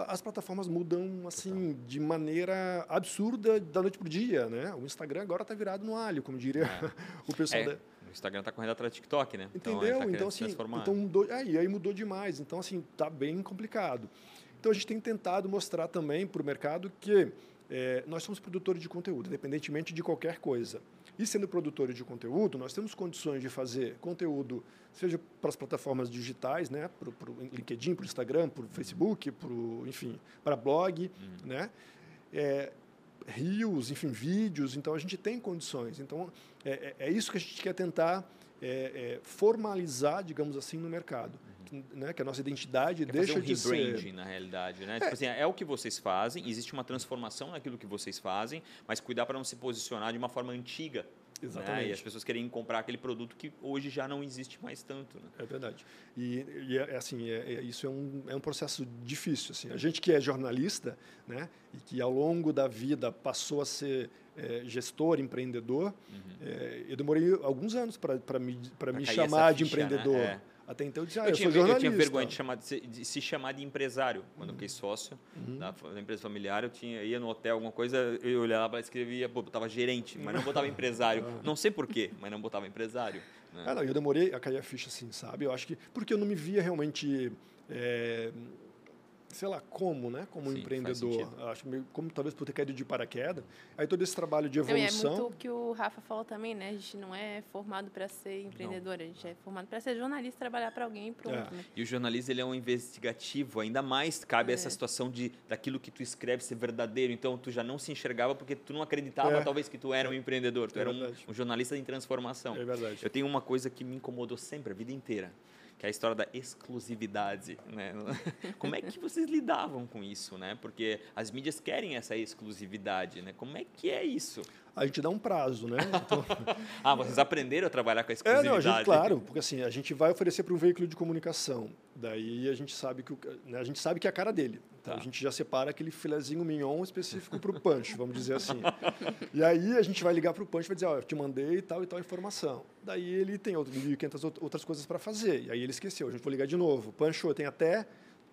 as plataformas mudam assim de maneira absurda da noite para o dia, né? O Instagram agora está virado no alho, como diria é. o pessoal. É, da... O Instagram está correndo atrás do TikTok, né? Então, Entendeu? Então, tá então assim, então mudou, e aí mudou demais. Então assim, está bem complicado. Então a gente tem tentado mostrar também para o mercado que é, nós somos produtores de conteúdo, independentemente de qualquer coisa. E sendo produtores de conteúdo, nós temos condições de fazer conteúdo, seja para as plataformas digitais, né, para o LinkedIn, para o Instagram, para o Facebook, para enfim, para blog, uhum. né, é, rios, enfim, vídeos. Então a gente tem condições. Então é, é, é isso que a gente quer tentar é, é, formalizar, digamos assim, no mercado né, que a nossa identidade Quer deixa fazer um de ser... na realidade, né? É. Tipo assim, é o que vocês fazem, existe uma transformação naquilo que vocês fazem, mas cuidar para não se posicionar de uma forma antiga. Exatamente. Né? E as pessoas querem comprar aquele produto que hoje já não existe mais tanto. Né? É verdade. E, e é, é assim, é, é, isso é um, é um processo difícil. Assim. A gente que é jornalista, né, e que ao longo da vida passou a ser é, gestor, empreendedor, uhum. é, eu demorei alguns anos para me, me chamar de ficha, né? empreendedor. Né? Até então eu disse, ah, eu, eu tinha, Eu tinha vergonha de, chamar, de, se, de se chamar de empresário. Quando uhum. eu fiquei sócio uhum. da, da, empresa familiar, eu tinha, ia no hotel, alguma coisa, eu olhava lá, escrevia, botava gerente, mas não botava empresário. Não sei porquê, mas não botava empresário. Né? Ah, não, eu demorei a cair a ficha assim, sabe? Eu acho que... Porque eu não me via realmente... É, sei lá, como, né? Como Sim, empreendedor. Acho que como talvez por ter caído de paraquedas. Aí todo esse trabalho de evolução. é muito o que o Rafa falou também, né? A gente não é formado para ser empreendedor, não. a gente é formado para ser jornalista, trabalhar para alguém e pronto. É. Né? E o jornalista ele é um investigativo, ainda mais cabe é. essa situação de daquilo que tu escreve ser verdadeiro. Então tu já não se enxergava porque tu não acreditava é. talvez que tu era um empreendedor, tu é era um, um jornalista em transformação. É verdade. Eu tenho uma coisa que me incomodou sempre a vida inteira que é a história da exclusividade, né? Como é que vocês lidavam com isso, né? Porque as mídias querem essa exclusividade, né? Como é que é isso? a gente dá um prazo, né? Então... ah, vocês aprenderam a trabalhar com a exclusividade? É, não, gente, claro, porque assim, a gente vai oferecer para um veículo de comunicação. Daí a gente sabe que, o, né, a gente sabe que é a cara dele. Então tá. a gente já separa aquele filezinho mignon específico para o punch, vamos dizer assim. E aí a gente vai ligar para o punch e vai dizer, ó, oh, eu te mandei tal e tal informação. Daí ele tem 1.500 outras coisas para fazer. E aí ele esqueceu, a gente vai ligar de novo. Punch, tem até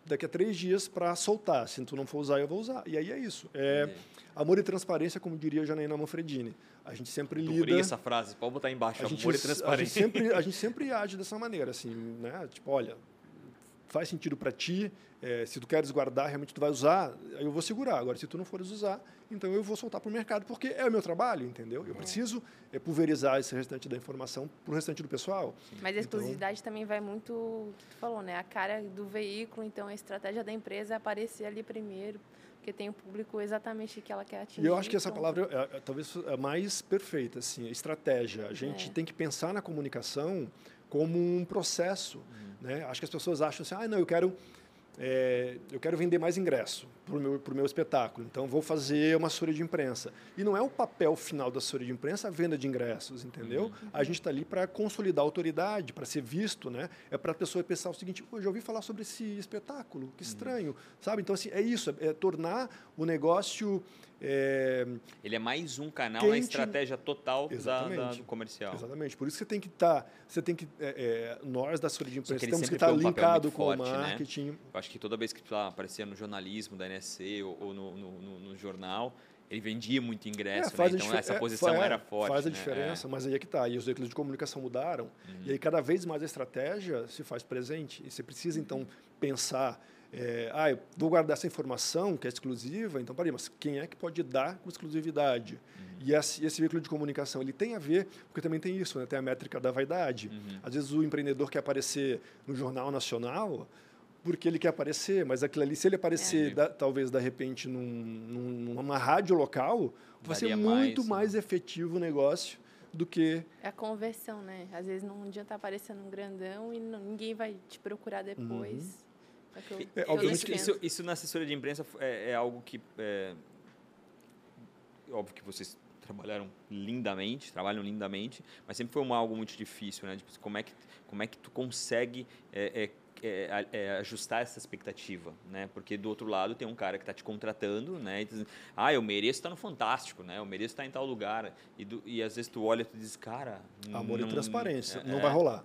daqui a três dias para soltar. Se tu não for usar, eu vou usar. E aí é isso. É, amor e transparência, como diria Janaína Manfredini. A gente sempre lida... lida. essa frase, pode botar embaixo, a amor gente, e transparência. A gente, sempre, a gente sempre age dessa maneira, assim, né? Tipo, olha, faz sentido para ti, é, se tu queres guardar, realmente tu vai usar, eu vou segurar. Agora, se tu não fores usar, então eu vou soltar para o mercado, porque é o meu trabalho, entendeu? Eu preciso é, pulverizar esse restante da informação para o restante do pessoal. Mas a então exclusividade então, também vai muito, o que tu falou, né? A cara do veículo, então a estratégia da empresa é aparecer ali primeiro, porque tem o público exatamente que ela quer atingir. E eu acho que essa palavra é, é, talvez é mais perfeita, assim, estratégia. A gente é. tem que pensar na comunicação como um processo, hum. Né? Acho que as pessoas acham assim, ah, não, eu quero é, eu quero vender mais ingresso para o meu, meu espetáculo, então vou fazer uma assessoria de imprensa. E não é o papel final da assessoria de imprensa a venda de ingressos, entendeu? Uhum. A gente está ali para consolidar a autoridade, para ser visto, né? É para a pessoa pensar o seguinte, hoje eu ouvi falar sobre esse espetáculo, que uhum. estranho, uhum. sabe? Então, assim, é isso, é, é tornar o negócio é, Ele é mais um canal Quente- na estratégia total da, da- do comercial. Exatamente. Por isso que você tem que estar, você tem que é, é, nós da Assessoria de Imprensa temos que estar papel linkado com forte, o né? marketing. Eu acho que toda vez que lá, aparecia no jornalismo da NSC ou, ou no, no- no- jornal, ele vendia muito ingresso, né? a então essa é, posição é, era forte. Faz a né? diferença, mas aí é que tá. E os veículos de comunicação mudaram. Uhum. E aí cada vez mais a estratégia se faz presente. E você precisa, então, pensar. é, ah, eu vou guardar essa informação que é exclusiva, então, peraí, mas quem é que pode dar com exclusividade? Uhum. E esse, esse veículo de comunicação, ele tem a ver, porque também tem isso, né? tem a métrica da vaidade. Uhum. Às vezes o empreendedor quer aparecer no Jornal Nacional porque ele quer aparecer, mas aquilo ali, se ele aparecer, É. da- talvez, de repente, num, num- numa rádio local, vai ser muito mais, mais, né? efetivo o negócio do que... É a conversão, né? Às vezes não adianta estar aparecendo um grandão e não- ninguém vai te procurar depois. É o que eu- É, eu obviamente Isso, isso, isso na assessoria de imprensa é, é algo que. É, óbvio que vocês trabalharam lindamente, trabalham lindamente, mas sempre foi uma, algo muito difícil, né? Tipo, como, é que, como é que tu consegue é, é, é, é, ajustar essa expectativa, né? Porque do outro lado tem um cara que está te contratando, né? E diz, ah, eu mereço estar no Fantástico, né? Eu mereço estar em tal lugar. E, do- e às vezes tu olha e tu diz, cara... Amor não- e transparência. é, não é, vai rolar.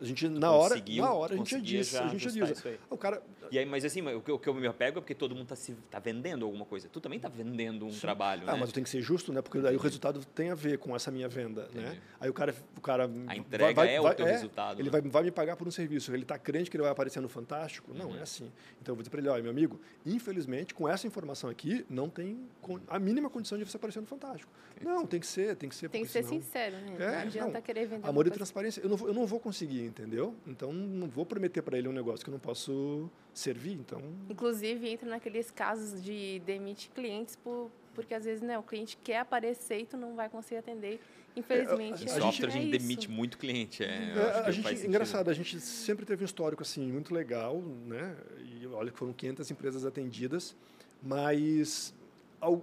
A gente, na hora, na hora a gente diz, já a gente diz. isso aí. O cara, E aí, mas assim, o que, o que eu me apego é porque todo mundo está tá vendendo alguma coisa. Tu também está vendendo um trabalho, ah, né? mas eu tenho que ser justo, né? Porque daí o resultado tem a ver com essa minha venda, né? Entendi. Aí o cara, o cara A entrega é o teu resultado, Ele né? vai, vai me pagar por um serviço. Ele está crente que ele vai aparecer no Fantástico? Não, Uhum. é assim. Então eu vou dizer para ele, olha, meu amigo, infelizmente com essa informação aqui não tem con- a mínima condição de você aparecer no Fantástico. Não, tem que ser, tem que ser. Tem que ser senão- sincero, né? É, não adianta não. querer vender Amor e transparência, eu não, vou, eu não vou conseguir, entendeu? Então não vou prometer para ele um negócio que eu não posso servir. Então Inclusive, entra naqueles casos de demite clientes por, porque às vezes né, o cliente quer aparecer e tu não vai conseguir atender. Infelizmente, Em é, software a é gente isso. demite muito cliente. É, É, a gente, engraçado, a gente sempre teve um histórico assim muito legal, né? E olha que foram 500 empresas atendidas, mas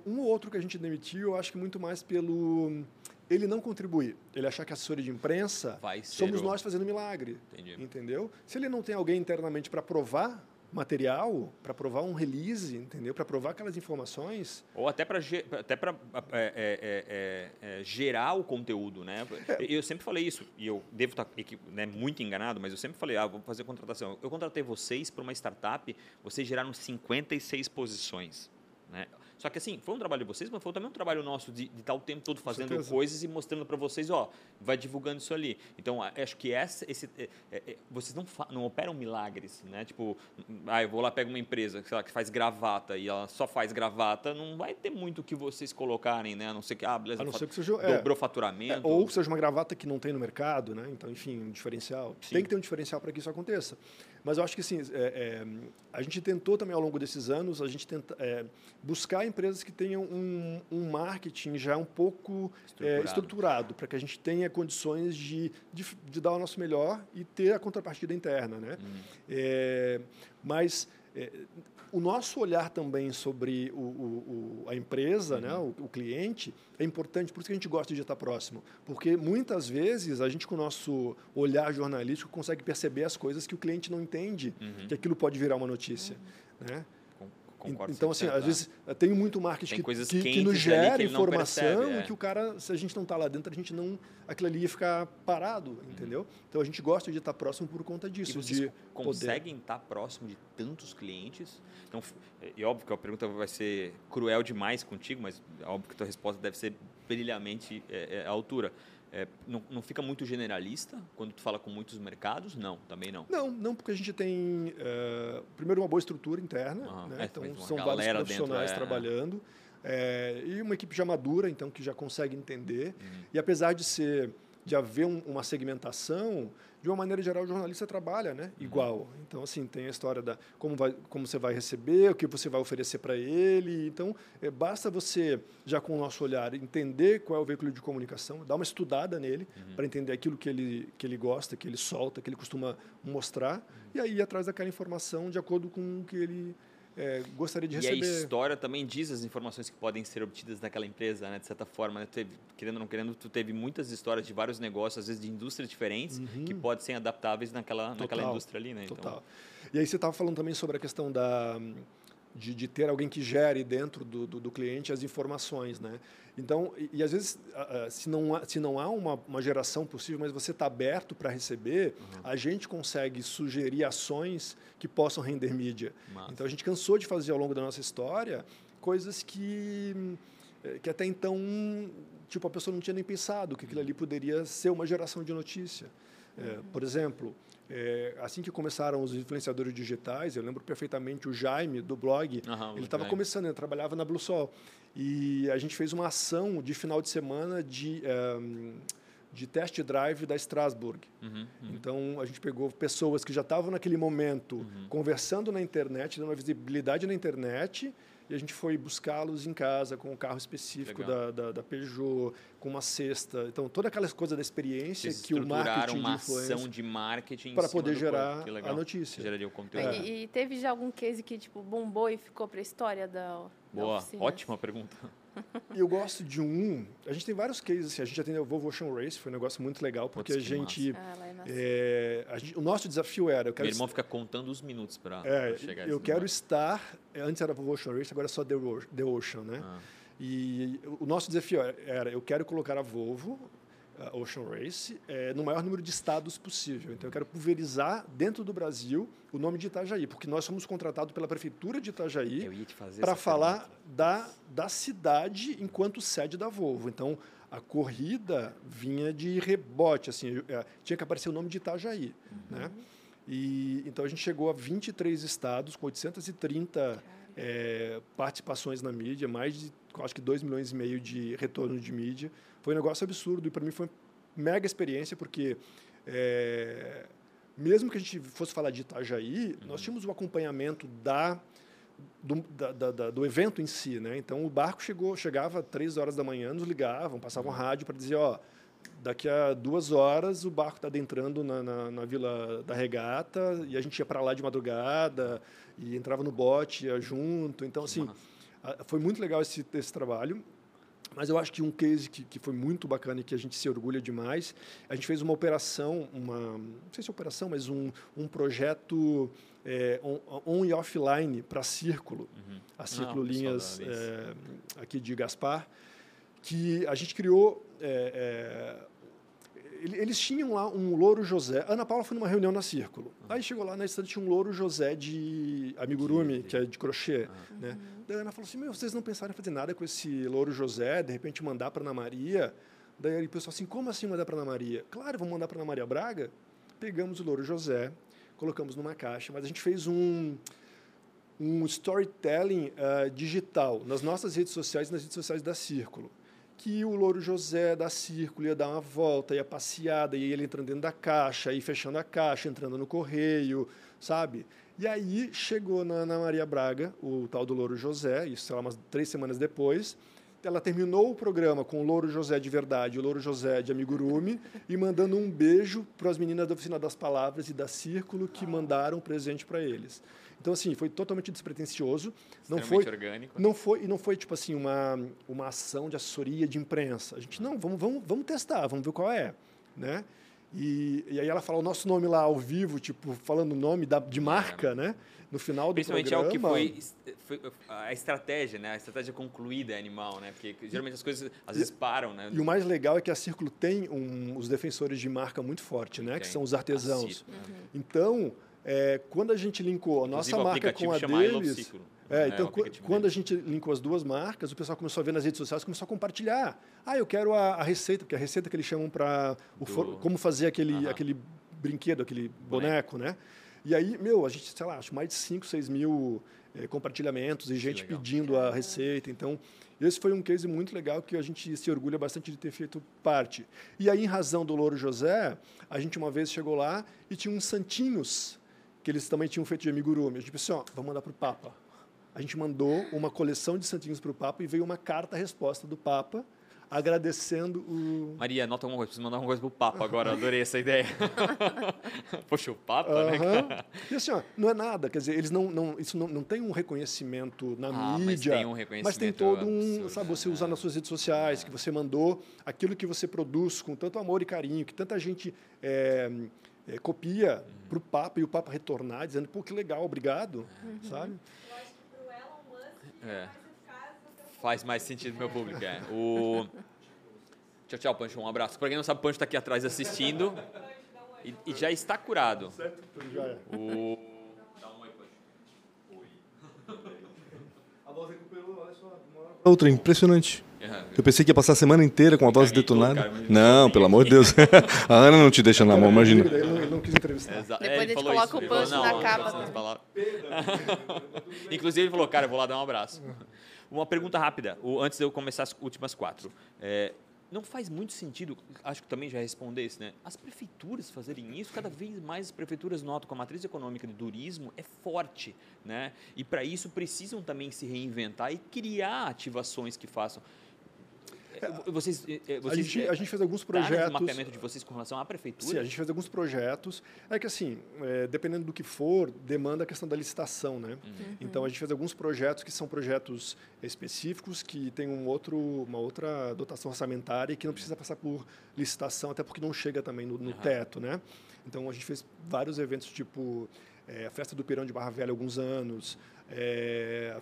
um ou outro que a gente demitiu, eu acho que muito mais pelo ele não contribuir, ele achar que a assessoria de imprensa somos o- nós fazendo milagre, Entendi. entendeu? Se ele não tem alguém internamente para provar material, para provar um release, entendeu? Para provar aquelas informações, Ou até para até pra, é, é, é, é, gerar o conteúdo, né? Eu sempre falei isso, e eu devo estar equi- né, muito enganado, mas eu sempre falei, ah, vou fazer contratação. Eu contratei vocês para uma startup, vocês geraram 56 posições, né? Só que assim, foi um trabalho de vocês, mas foi também um trabalho nosso de, de estar o tempo todo fazendo coisas e mostrando para vocês, ó, vai divulgando isso ali. Então, acho que essa, esse, é, é, é, vocês não, não operam milagres, né? Tipo, ah, eu vou lá, pego uma empresa lá, que faz gravata e ela só faz gravata, não vai ter muito o que vocês colocarem, né? A não ser que, ah, beleza, a não ser que seja é, dobrou É, faturamento. ou seja uma gravata que não tem no mercado, né? Então, enfim, um diferencial. Sim. Tem que ter um diferencial para que isso aconteça. Mas eu acho que assim, é, é, a gente tentou também ao longo desses anos, a gente tenta é, buscar empresas que tenham um, um marketing já um pouco é, Estruturado. para que a gente tenha condições de, de, de dar o nosso melhor e ter a contrapartida interna, né? É, mas é, o nosso olhar também sobre o, o- o- a empresa, né, o, o cliente, é importante, por isso que a gente gosta de estar próximo. Porque muitas vezes a gente, com o nosso olhar jornalístico, consegue perceber as coisas que o cliente não entende, Uhum. que aquilo pode virar uma notícia. Né? Con- Concordo Então, assim, 100%, às vezes tem muito marketing Tem que, que, que nos gera que informação percebe, é. e que o cara, se a gente não está lá dentro, a gente não. aquilo ali ia ficar parado, entendeu? Então a gente gosta de estar próximo por conta Uhum. E disso. vocês conseguem estar próximo de tantos clientes? Então, e óbvio que a pergunta vai ser cruel demais contigo, mas é óbvio que a tua resposta deve ser brilhamente é, é, à altura. É, não, não fica muito generalista quando tu fala com muitos mercados? Não, também não. Não, não, porque a gente tem, eh, primeiro, uma boa estrutura interna, Aham, né? é, então são vários galera dentro, profissionais é, é. trabalhando, eh, e uma equipe já madura, então, que já consegue entender. Uhum. E apesar de ser, de haver um- uma segmentação, de uma maneira geral, o jornalista trabalha né? Uhum. igual. Então, assim, tem a história da como, vai, como você vai receber, o que você vai oferecer para ele. Então, eh, basta você, já com o nosso olhar, entender qual é o veículo de comunicação, dar uma estudada nele, Uhum. para entender aquilo que ele, que ele gosta, que ele solta, que ele costuma mostrar, e aí ir atrás daquela informação de acordo com o que ele eh, gostaria de E a receber. história também diz as informações que podem ser obtidas daquela empresa, né? De certa forma, né? Teve, querendo ou não querendo, tu teve muitas histórias de vários negócios, às vezes de indústrias diferentes, que podem ser adaptáveis naquela, naquela Uhum. Indústria ali, né? Então, Total. E aí você estava falando também sobre a questão da, de, de, ter alguém que gere dentro do, do, do, cliente as informações, né? Então, e, e às vezes, se não há, se não há uma, uma geração possível, mas você está aberto para receber, uhum. a gente consegue sugerir ações que possam render mídia. Massa. Então, a gente cansou de fazer ao longo da nossa história coisas que, eh, que até então, tipo, a pessoa não tinha nem pensado que aquilo ali poderia ser uma geração de notícia. É, uhum. É, por exemplo, é, assim que começaram os influenciadores digitais, eu lembro perfeitamente o Jaime do blog, uhum, ele estava começando, ele trabalhava na Bluesol e a gente fez uma ação de final de semana de um, de test drive da Strasbourg. Uhum, uhum. Então a gente pegou pessoas que já estavam naquele momento uhum. conversando na internet, dando uma visibilidade na internet e a gente foi buscá-los em casa com um carro específico da, da, da, Peugeot, com uma cesta. Então, toda aquela coisa da experiência Vocês que o marketing uma ação de marketing para poder gerar a notícia. Geraria o conteúdo. É. E, e, teve já algum case que tipo bombou e ficou para a história da Boa, da ótima pergunta. Eu gosto de um. A gente tem vários cases. Assim, a gente já tem o Volvo Ocean Race, foi um negócio muito legal, porque Putz, a gente. Ah, é, é, a gente, o nosso desafio era. Eu quero Meu irmão fica contando os minutos para é, chegar Eu quero estar. Antes era Volvo Ocean Race, agora é só The, The Ocean, né? Ah. E o nosso desafio era: eu quero colocar a Volvo Ocean Race é, no maior número de estados possível. Então, eu quero pulverizar dentro do Brasil o nome de Itajaí, porque nós somos contratados pela prefeitura de Itajaí para falar da, da cidade enquanto sede da Volvo. Então, a corrida vinha de rebote, assim, é, tinha que aparecer o nome de Itajaí, uhum. né? E então a gente chegou a 23 estados com 830 é, participações na mídia, mais de acho que 2 milhões e meio de retorno de mídia. Foi um negócio absurdo e para mim foi mega experiência, porque é, mesmo que a gente fosse falar de Itajaí, uhum. nós tínhamos o acompanhamento da do, da, da, do evento em si, né? Então o barco chegou, chegava às três horas da manhã, nos ligavam, passavam uhum. rádio para dizer, ó, daqui a duas horas o barco está adentrando na, na, na, vila da regata e a gente ia para lá de madrugada e entrava no bote, ia junto. Então assim, foi muito legal esse, esse trabalho. Mas eu acho que um case que, que foi muito bacana e que a gente se orgulha demais, a gente fez uma operação, uma, não sei se é operação, mas um, um projeto é, on, on, e offline para Círculo, uhum. a Círculo ah, Linhas é, aqui de Gaspar, que a gente criou é, é eles tinham lá um louro José. Ana Paula foi numa reunião na Círculo. Aí chegou lá na estante tinha um louro José de amigurumi, que é de crochê. Uhum. Né? Daí a Ana falou assim: Meu, vocês não pensaram em fazer nada com esse louro José, de repente mandar para Ana Maria? Daí o pessoal assim: Como assim mandar para Ana Maria? Claro, vamos mandar para Ana Maria Braga. Pegamos o louro José, colocamos numa caixa, mas a gente fez um um storytelling uh, digital nas nossas redes sociais e nas redes sociais da Círculo que o Louro José da Círculo ia dar uma volta, ia passeada, e ele entrando dentro da caixa, e fechando a caixa, entrando no correio, sabe? E aí chegou na Ana Maria Braga, o tal do Louro José, isso sei lá, umas três semanas depois, ela terminou o programa com o Louro José de verdade o Louro José de Amigurumi e mandando um beijo para as meninas da Oficina das Palavras e da Círculo que mandaram um presente para eles. Então, assim, foi totalmente despretensioso. Não foi orgânico. Não foi, e não foi, tipo assim, uma, uma ação de assessoria de imprensa. A gente, não, vamos, vamos, vamos testar, vamos ver qual é. Né? E, e aí ela fala o nosso nome lá ao vivo, tipo, falando o nome da, de marca, é. né? No final do Principalmente programa. Principalmente é o que foi, foi, a estratégia, né? A estratégia concluída é animal, né? Porque geralmente as coisas às vezes param, né? E o mais legal é que a Círculo tem um, os defensores de marca muito forte, né? Que são os artesãos. Uhum. Então, é, quando a gente linkou a nossa marca com a deles... É, é, então, quando a gente linkou as duas marcas, o pessoal começou a ver nas redes sociais, começou a compartilhar. Ah, eu quero a, a receita, porque a receita que eles chamam para como fazer aquele, aquele brinquedo, aquele boneco, boneco, né? E aí, meu, a gente, sei lá, acho mais de 5, 6 mil é, compartilhamentos e gente pedindo a receita. Então, esse foi um case muito legal que a gente se orgulha bastante de ter feito parte. E aí, em razão do Louro José, a gente uma vez chegou lá e tinha uns santinhos que eles também tinham feito de amigurumi. A gente pensou, assim, ó, vamos mandar para o Papa. A gente mandou uma coleção de santinhos para o Papa e veio uma carta-resposta do Papa agradecendo o... Maria, anota alguma coisa, preciso mandar alguma coisa pro Papa agora, adorei essa ideia. Poxa, o Papa, né? E assim, ó, não é nada, quer dizer, eles não, não isso não, não tem um reconhecimento na ah, mídia, mas tem um reconhecimento mas tem todo um, absurdo, sabe, você usar nas suas redes sociais, é. que você mandou aquilo que você produz com tanto amor e carinho, que tanta gente é, é, copia uhum. para o Papa e o Papa retornar dizendo, pô, que legal, obrigado, uhum. sabe? Eu acho que para o ela É. Faz mais sentido no meu público, é. O... Tchau, tchau, Pancho. Um abraço. Para quem não sabe, o Pancho está aqui atrás assistindo e, e, já está curado. Certo? Já é. O... Dá um oi, Pancho. Oi. A voz recuperou, olha só. Outra, impressionante. Eu pensei que ia passar a semana inteira com a voz detonada. Não, pelo amor de Deus. a Ana não te deixa na mão, imagina. Ele entrevistar. Depois é, a gente coloca isso. o Pancho na capa. Inclusive, ele falou, cara, eu vou lá dar um abraço. Uma pergunta rápida, antes de eu começar as últimas quatro. É, não faz muito sentido, acho que também já respondesse, né? As prefeituras fazerem isso, cada vez mais as prefeituras notam que a matriz econômica do turismo é forte, né? E para isso precisam também se reinventar e criar ativações que façam. É, vocês, é, é, vocês, a, gente, a gente fez alguns projetos. Tá mapeamento de vocês com relação à prefeitura? Sim, a gente fez alguns projetos. É que assim, é, dependendo do que for, demanda a questão da licitação, né? Uhum. Então a gente fez alguns projetos que são projetos específicos que tem um outro, uma outra dotação orçamentária e que não precisa passar por licitação, até porque não chega também no, no uhum. teto, né? Então a gente fez vários eventos tipo é, a festa do Pirão de Barra Velha alguns anos, é,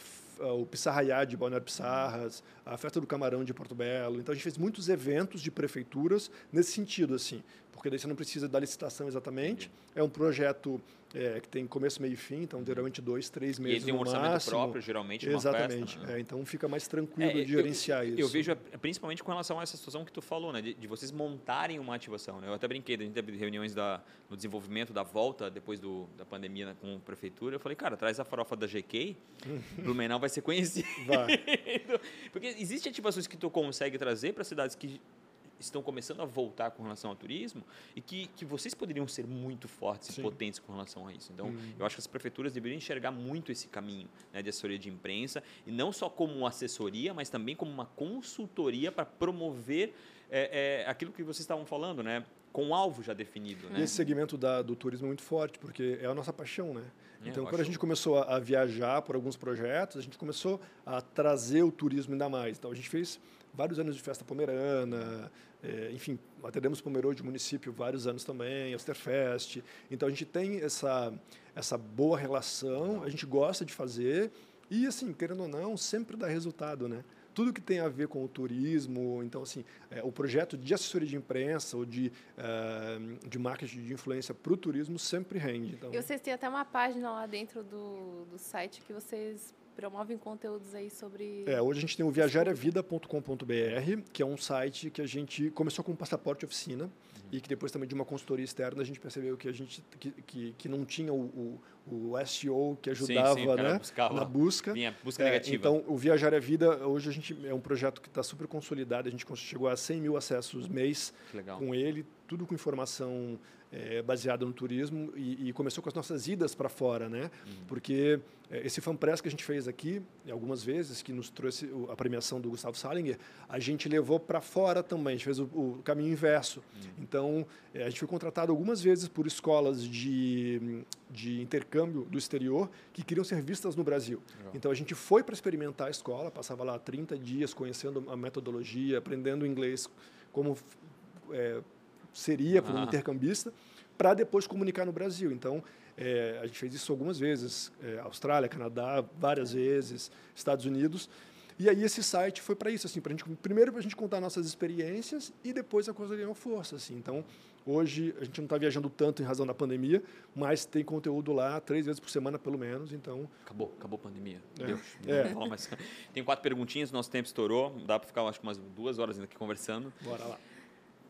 o Pissarraiá de Balneário Pissarras, a Festa do Camarão de Porto Belo. Então, a gente fez muitos eventos de prefeituras nesse sentido, assim, porque daí você não precisa da licitação exatamente. É um projeto é, que tem começo, meio e fim, então geralmente dois, três meses. E ele tem um orçamento máximo. próprio, geralmente, Exatamente. Festa, né? é, então fica mais tranquilo é, de gerenciar eu, isso. Eu vejo, principalmente com relação a essa situação que tu falou, né? De, de vocês montarem uma ativação. Né? Eu até brinquei, a gente teve reuniões da, no desenvolvimento da volta depois do, da pandemia né, com a prefeitura. Eu falei, cara, traz a farofa da GK, Blumenau vai ser conhecido. Vai. Porque existem ativações que tu consegue trazer para cidades que estão começando a voltar com relação ao turismo e que, que vocês poderiam ser muito fortes Sim. e potentes com relação a isso. Então, uhum. eu acho que as prefeituras deveriam enxergar muito esse caminho né, de assessoria de imprensa e não só como uma assessoria, mas também como uma consultoria para promover é, é, aquilo que vocês estavam falando, né? com um alvo já definido. Né? E esse segmento da, do turismo é muito forte, porque é a nossa paixão, né? É, então, quando a gente começou a, a, viajar por alguns projetos, a gente começou a trazer o turismo ainda mais. Então, a gente fez vários anos de festa pomerana, é, enfim, atendemos Pomerode de município vários anos também, Osterfest. Então a gente tem essa, essa boa relação, a gente gosta de fazer e, assim, querendo ou não, sempre dá resultado, né? Tudo que tem a ver com o turismo, então, assim, é, o projeto de assessoria de imprensa ou de, uh, de marketing de influência para o turismo sempre rende. Então... E vocês têm até uma página lá dentro do, do site que vocês promovem conteúdos aí sobre. É, hoje a gente tem o viajariavida.com.br, que é um site que a gente começou com um passaporte oficina uhum. e que depois também de uma consultoria externa a gente percebeu que a gente que, que, que não tinha o, o, o SEO que ajudava sim, sim, né, na busca. Vinha busca negativa. É, então, o Viajar a Vida, hoje a gente é um projeto que está super consolidado, a gente chegou a 100 mil acessos mês com ele, tudo com informação é, baseada no turismo e, e, começou com as nossas idas para fora, né? Uhum. Porque é, esse fanpress que a gente fez aqui, algumas vezes, que nos trouxe a premiação do Gustavo Salinger, a gente levou para fora também, a gente fez o, o caminho inverso. Uhum. Então, é, a gente foi contratado algumas vezes por escolas de, de intercâmbio do exterior que queriam ser vistas no Brasil. Então, a gente foi para experimentar a escola, passava lá 30 dias conhecendo a metodologia, aprendendo inglês, como é, seria para um intercambista, para depois comunicar no Brasil. Então, é, a gente fez isso algumas vezes, é, Austrália, Canadá, várias vezes, Estados Unidos. E aí esse site foi para isso, assim, para gente primeiro para a gente contar nossas experiências e depois a coisa ganhou força, assim. Então hoje a gente não está viajando tanto em razão da pandemia, mas tem conteúdo lá três vezes por semana pelo menos, então. Acabou, acabou a pandemia. É. Deus. É. Não, mas tem quatro perguntinhas, nosso tempo estourou, dá para ficar acho que umas duas horas ainda aqui conversando. Bora lá.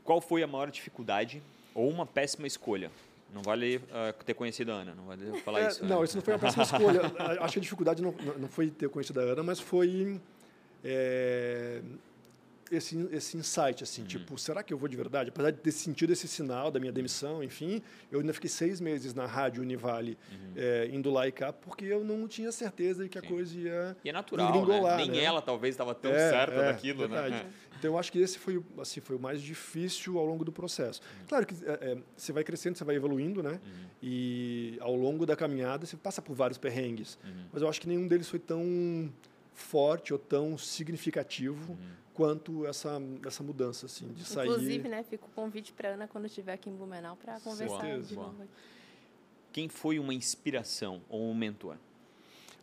Qual foi a maior dificuldade ou uma péssima escolha? Não vale uh, ter conhecido a Ana, não vale falar é, isso. Não, né? isso não foi uma péssima escolha. Acho que a dificuldade não, não foi ter conhecido a Ana, mas foi é, esse, esse insight, assim, uhum. tipo, será que eu vou de verdade? Apesar de ter sentido esse sinal da minha demissão, enfim, eu ainda fiquei seis meses na rádio Univale, uhum. é, indo lá e cá, porque eu não tinha certeza de que Sim. a coisa ia E é natural, né? Nem né? ela talvez estava tão é, certa é, daquilo, né? verdade. né? Então, eu acho que esse foi, assim, foi o mais difícil ao longo do processo. Uhum. Claro que é, você vai crescendo, você vai evoluindo, né? Uhum. E ao longo da caminhada você passa por vários perrengues. Uhum. Mas eu acho que nenhum deles foi tão forte ou tão significativo uhum. Quanto essa, essa mudança assim, de sair. Inclusive, né, fica o convite para Ana quando estiver aqui em Blumenau para conversar de novo. Quem foi uma inspiração ou um mentor?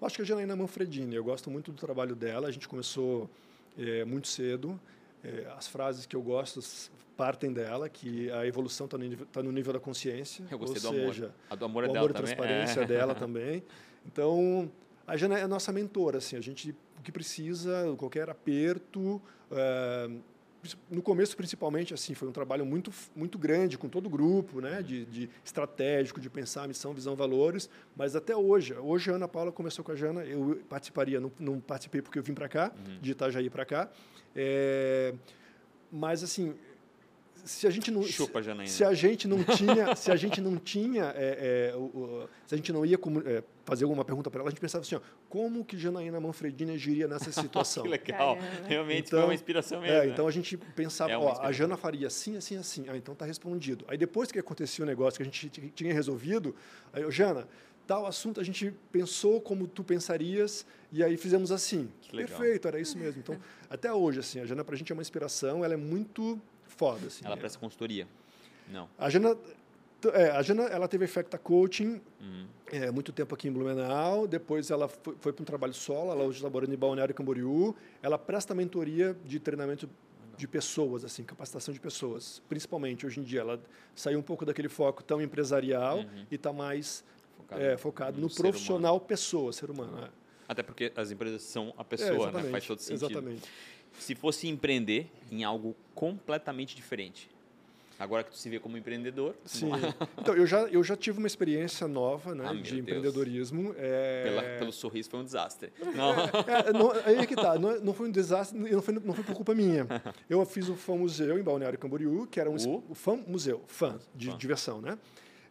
Acho que a Janaína Manfredini, eu gosto muito do trabalho dela. A gente começou é, muito cedo. É, as frases que eu gosto partem dela, que a evolução está no, nível, tá no nível da consciência. Eu gostei ou do seja, amor. A do amor é o dela amor e transparência é. dela também. Então, a Jana é a nossa mentora. Assim, a gente, o que precisa, qualquer aperto... É, no começo principalmente assim foi um trabalho muito muito grande com todo o grupo né de, de, estratégico de pensar missão visão valores mas até hoje hoje a Ana Paula começou com a Jana eu participaria não, não participei porque eu vim para cá uhum. de Itajaí para cá é, mas assim se a gente não Chupa, se, se, a gente não tinha se a gente não tinha é, é, o, o, se a gente não ia é, fazer alguma pergunta para ela a gente pensava assim ó, como que Janaína Manfredini agiria nessa situação que legal Caramba. realmente então, foi uma inspiração mesmo é, né? então a gente pensava ó, a Jana faria assim assim assim ah, então está respondido aí depois que acontecia o negócio que a gente tinha resolvido aí eu, Jana tal assunto a gente pensou como tu pensarias e aí fizemos assim perfeito era isso mesmo então até hoje assim a Jana para a gente é uma inspiração ela é muito foda. Assim, ela presta consultoria? Não. A Jana, é, a Jana ela teve Effecta Coaching uhum. é, muito tempo aqui em Blumenau. Depois ela foi, foi para um trabalho solo. Ela hoje trabalhando em Balneário Camboriú. Ela presta mentoria de treinamento de pessoas, assim, capacitação de pessoas. Principalmente hoje em dia, ela saiu um pouco daquele foco tão empresarial uhum. e está mais focado, é, focado no, no profissional humano. pessoa, ser humano. Uhum. É. Até porque as empresas são a pessoa, né? Faz todo sentido. Exatamente se fosse empreender em algo completamente diferente? Agora que tu se vê como empreendedor. Sim. então, eu já, eu já tive uma experiência nova né, ah, de empreendedorismo. É... Pela, pelo sorriso foi um desastre. Não. É, é, não, aí é que tá. Não, não foi um desastre, não foi, não foi por culpa minha. Eu fiz o Fã Museu em Balneário Camboriú, que era um o Fã Museu, fã, de fã. diversão, né?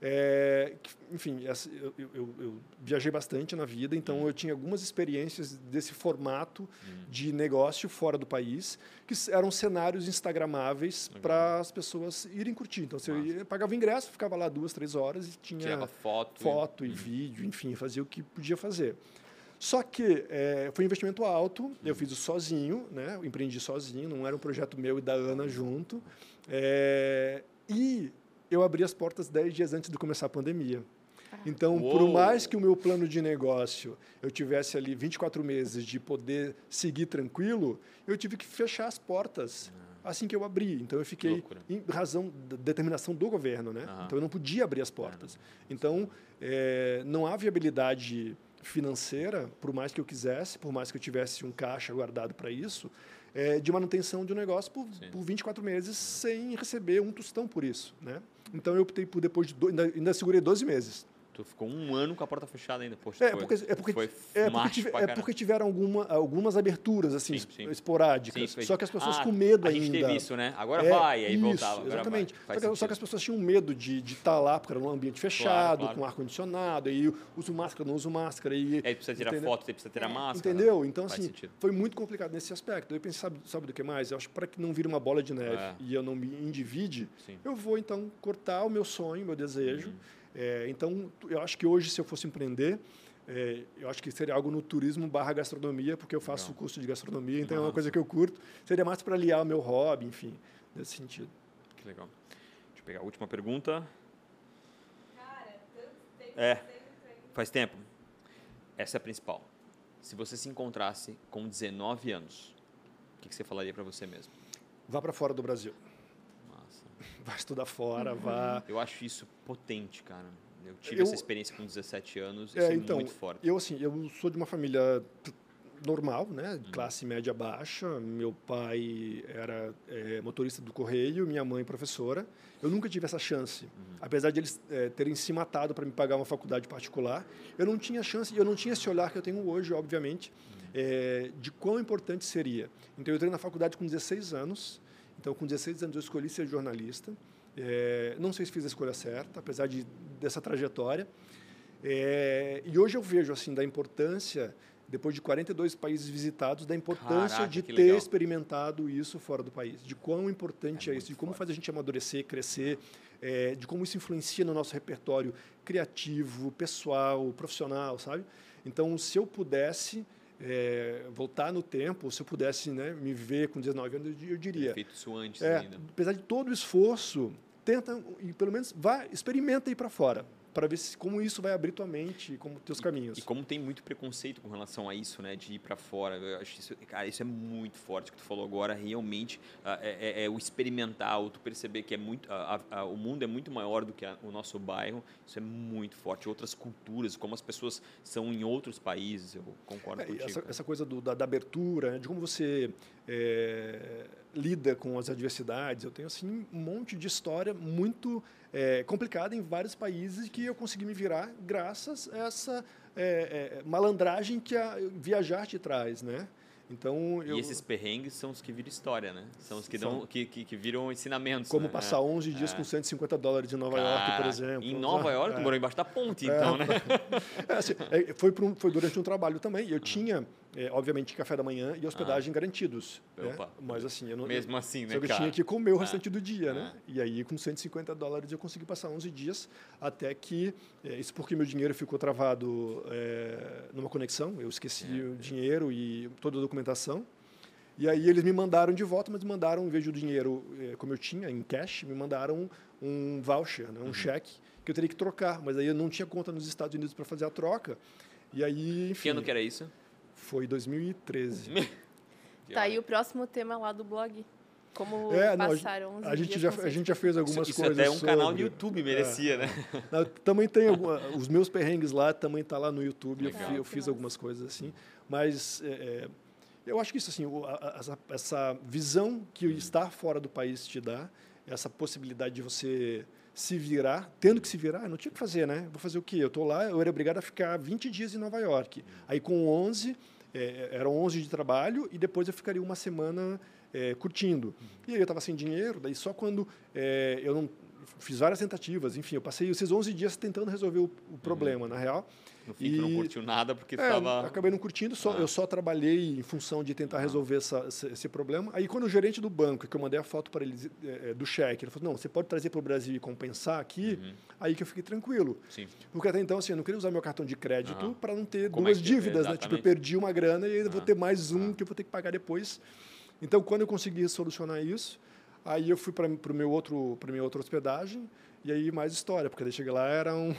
É, enfim, eu, eu, eu, viajei bastante na vida, então eu tinha algumas experiências desse formato de negócio fora do país, que eram cenários instagramáveis para as pessoas irem curtir. Então, você ia, pagava o ingresso, ficava lá duas, três horas e tinha Tirava foto, foto e, e vídeo, enfim, fazia o que podia fazer. Só que é, foi um investimento alto, eu fiz isso sozinho, né? eu empreendi sozinho, não era um projeto meu e da Ana junto. É, e eu abri as portas 10 dias antes de começar a pandemia. Então, Uou. por mais que o meu plano de negócio eu tivesse ali 24 meses de poder seguir tranquilo, eu tive que fechar as portas ah. assim que eu abri. Então, eu fiquei em razão da determinação do governo, né? Então, eu não podia abrir as portas. Então, é, não há viabilidade financeira, por mais que eu quisesse, por mais que eu tivesse um caixa guardado para isso, é, de manutenção de um negócio por, por 24 meses sem receber um tostão por isso, né? Então eu optei por depois de do, ainda, ainda segurei 12 meses. Tu ficou um ano com a porta fechada ainda. Poxa, é, porque, é, porque, é, porque, tive, é porque tiveram alguma, algumas aberturas assim sim, sim. esporádicas. Sim, só que as pessoas ah, com medo ainda. A gente teve isso, né? Agora é, vai, aí isso, voltava. Exatamente. Só que, só que, as pessoas tinham medo de, de estar lá, porque era um ambiente fechado, claro, claro. com ar-condicionado, aí uso máscara, não uso máscara. E, aí precisa tirar entendeu? foto, aí precisa tirar máscara. Entendeu? Então, assim, foi muito complicado nesse aspecto. Eu pensei, sabe, sabe do que mais? Eu acho que para que não vire uma bola de neve é. e eu não me individe, eu vou, então, cortar o meu sonho, meu desejo. Uhum é, então, eu acho que hoje, se eu fosse empreender, é, eu acho que seria algo no turismo barra gastronomia, porque eu faço o curso de gastronomia, então Nossa. é uma coisa que eu curto. Seria mais para aliar o meu hobby, enfim, nesse sentido. Que legal. Deixa eu pegar a última pergunta. Cara, tanto tempo. É, faz tempo. Essa é a principal. Se você se encontrasse com 19 anos, o que você falaria para você mesmo? Vá para fora do Brasil vai estudar fora, uhum. vá. Eu acho isso potente, cara. Eu tive eu, essa experiência com 17 anos, isso é, é então, muito forte. Eu, assim, eu sou de uma família normal, né? Uhum. Classe média baixa. Meu pai era é, motorista do correio, minha mãe professora. Eu nunca tive essa chance. Uhum. Apesar de eles é, terem se matado para me pagar uma faculdade particular, eu não tinha chance, eu não tinha esse olhar que eu tenho hoje, obviamente, uhum. é, de quão importante seria. Então, eu entrei na faculdade com 16 anos, então, com 16 anos, eu escolhi ser jornalista. É, não sei se fiz a escolha certa, apesar de, dessa trajetória. É, e hoje eu vejo assim da importância, depois de 42 países visitados, da importância Caraca, de ter legal. experimentado isso fora do país, de quão importante é, é isso, de como forte. faz a gente amadurecer, crescer, é, de como isso influencia no nosso repertório criativo, pessoal, profissional, sabe? Então, se eu pudesse é, voltar no tempo, se eu pudesse né, me ver com 19 anos, eu diria. Feito isso antes é, ainda. Apesar de todo o esforço, tenta e pelo menos vá, experimenta ir para fora. Para ver se, como isso vai abrir tua mente, como teus caminhos. E, e como tem muito preconceito com relação a isso, né, de ir para fora. Eu acho isso, cara, isso é muito forte que tu falou agora. Realmente uh, é, é, é, o experimental, tu perceber que é muito, uh, uh, o mundo é muito maior do que a, o nosso bairro. Isso é muito forte. Outras culturas, como as pessoas são em outros países, eu concordo é, contigo. Essa, essa, coisa do, da, da, abertura, né, de como você é, lida com as adversidades. Eu tenho assim um monte de história muito é, complicada em vários países que eu consegui me virar graças a essa é, é malandragem que a viajar te traz, né? Então, eu... E esses perrengues são os que viram história, né? São os que, dão, que, que, que viram ensinamentos. Como né? passar 11 dias é. com 150 dólares em Nova York, por exemplo. Em Nova York, é. morou embaixo da ponte, é. então, né? É, assim, é, foi, um, foi durante um trabalho também. Eu tinha é, obviamente, café da manhã e hospedagem ah. garantidos. Né? Mas assim, eu não, Mesmo assim, né, Só que eu tinha que comer o ah. restante do dia, né? ah. né? E aí, com 150 dólares, eu consegui passar 11 dias até que... É, isso porque meu dinheiro ficou travado é, numa conexão. Eu esqueci é. o dinheiro e toda a documentação. E aí eles me mandaram de volta, mas me mandaram, em vez do dinheiro é, como eu tinha, em cash, me mandaram um voucher, né? um uhum. cheque, que eu teria que trocar. Mas aí eu não tinha conta nos Estados Unidos para fazer a troca. E aí, enfim... Que ano que era isso? Foi 2013. tá aí o próximo tema lá do blog. Como é, passaram não, a, gente já, a gente já fez algumas isso, coisas. Isso até um sobre, canal no YouTube merecia, é, né? Não, também tem alguma, os meus perrengues lá, também tá lá no YouTube. Eu, eu, fiz algumas coisas assim. Mas é, é, eu acho que isso assim, essa, essa visão que estar fora do país te dá, essa possibilidade de você se virar, tendo que se virar, não tinha o que fazer, né? Vou fazer o quê? Eu estou lá, eu era obrigado a ficar 20 dias em Nova York. Aí com 11, é, eram 11 de trabalho e depois eu ficaria uma semana é, curtindo. E aí eu estava sem dinheiro, daí só quando é, eu não fiz várias tentativas, enfim, eu passei esses 11 dias tentando resolver o, o problema, uhum. na real. No fim, e, não curtiu nada porque estava. É, acabei não curtindo, só, ah. eu só trabalhei em função de tentar ah. resolver essa, esse problema. Aí, quando o gerente do banco, que eu mandei a foto para ele é, é, do cheque, ele falou: não, você pode trazer para o Brasil e compensar aqui, uhum. aí que eu fiquei tranquilo. Sim. Porque até então, assim, eu não queria usar meu cartão de crédito uhum. para não ter Como duas é dívidas, né? Tipo, eu perdi uma grana e ainda vou ter mais um que eu vou ter que pagar depois. Então, quando eu consegui solucionar isso, aí eu fui para o meu outro, para minha outra hospedagem e aí mais história, porque daí cheguei lá era um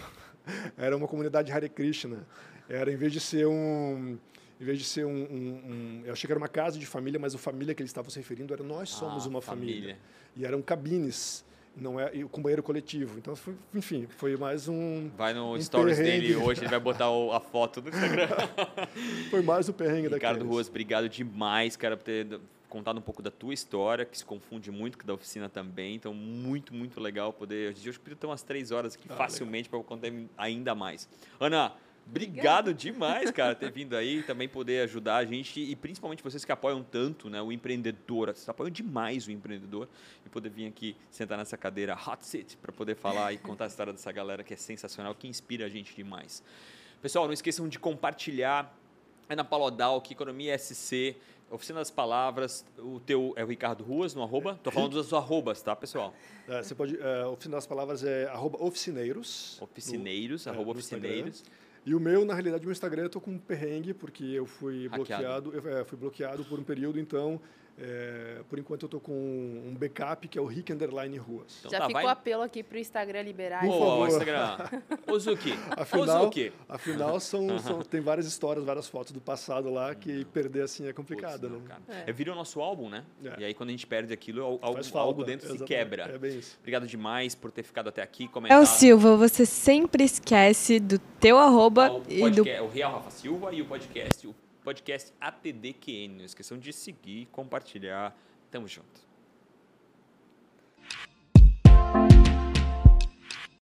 era uma comunidade Hare Krishna. Era, em vez de ser um... Em vez de ser um, um, um, Eu achei que era uma casa de família, mas a família que eles estavam se referindo era nós somos ah, uma família. família. E eram cabines não é com banheiro coletivo. Então, foi, enfim, foi mais um. Vai no um stories perrengue. dele hoje, ele vai botar o, a foto do Instagram. foi mais um perrengue Ricardo daqueles. Ruas, obrigado demais, cara, por ter contado um pouco da tua história, que se confunde muito com a da oficina também. Então, muito, muito legal poder. Hoje eu podia ter umas três horas aqui ah, facilmente para contar ainda mais. Ana, Obrigado demais, cara, ter vindo aí, também poder ajudar a gente e principalmente vocês que apoiam tanto né, o empreendedor. Vocês apoiam demais o empreendedor e poder vir aqui sentar nessa cadeira hot seat para poder falar e contar a história dessa galera que é sensacional, que inspira a gente demais. Pessoal, não esqueçam de compartilhar. É na Palodal, que Economia SC, Oficina das Palavras, o teu é o Ricardo Ruas no arroba. Tô falando dos arrobas, tá, pessoal? É, você pode. É, Oficina das Palavras é arroba oficineiros. Oficineiros, no, arroba é, oficineiros. E o meu, na realidade, meu Instagram eu tô com um perrengue, porque eu fui Hackeado. bloqueado, eu, é, fui bloqueado por um período, então é, por enquanto eu tô com um backup que é o Rick Underline Ruas. Então, Já tá, ficou vai... apelo aqui pro Instagram liberar. Por favor. Instagram. Ozuki. Afinal, Ozuki. afinal são, são, tem várias histórias, várias fotos do passado lá que perder assim é complicado, Puts, não, né? É. Vira o nosso álbum, né? É. E aí quando a gente perde aquilo, algo, algo dentro Exatamente. se quebra. É bem isso. Obrigado demais por ter ficado até aqui. É o Silva, você sempre esquece do teu arroba ah, e do... O Real Rafa Silva e o podcast, o podcast ATDQN. Não esqueçam de seguir, compartilhar. Tamo junto.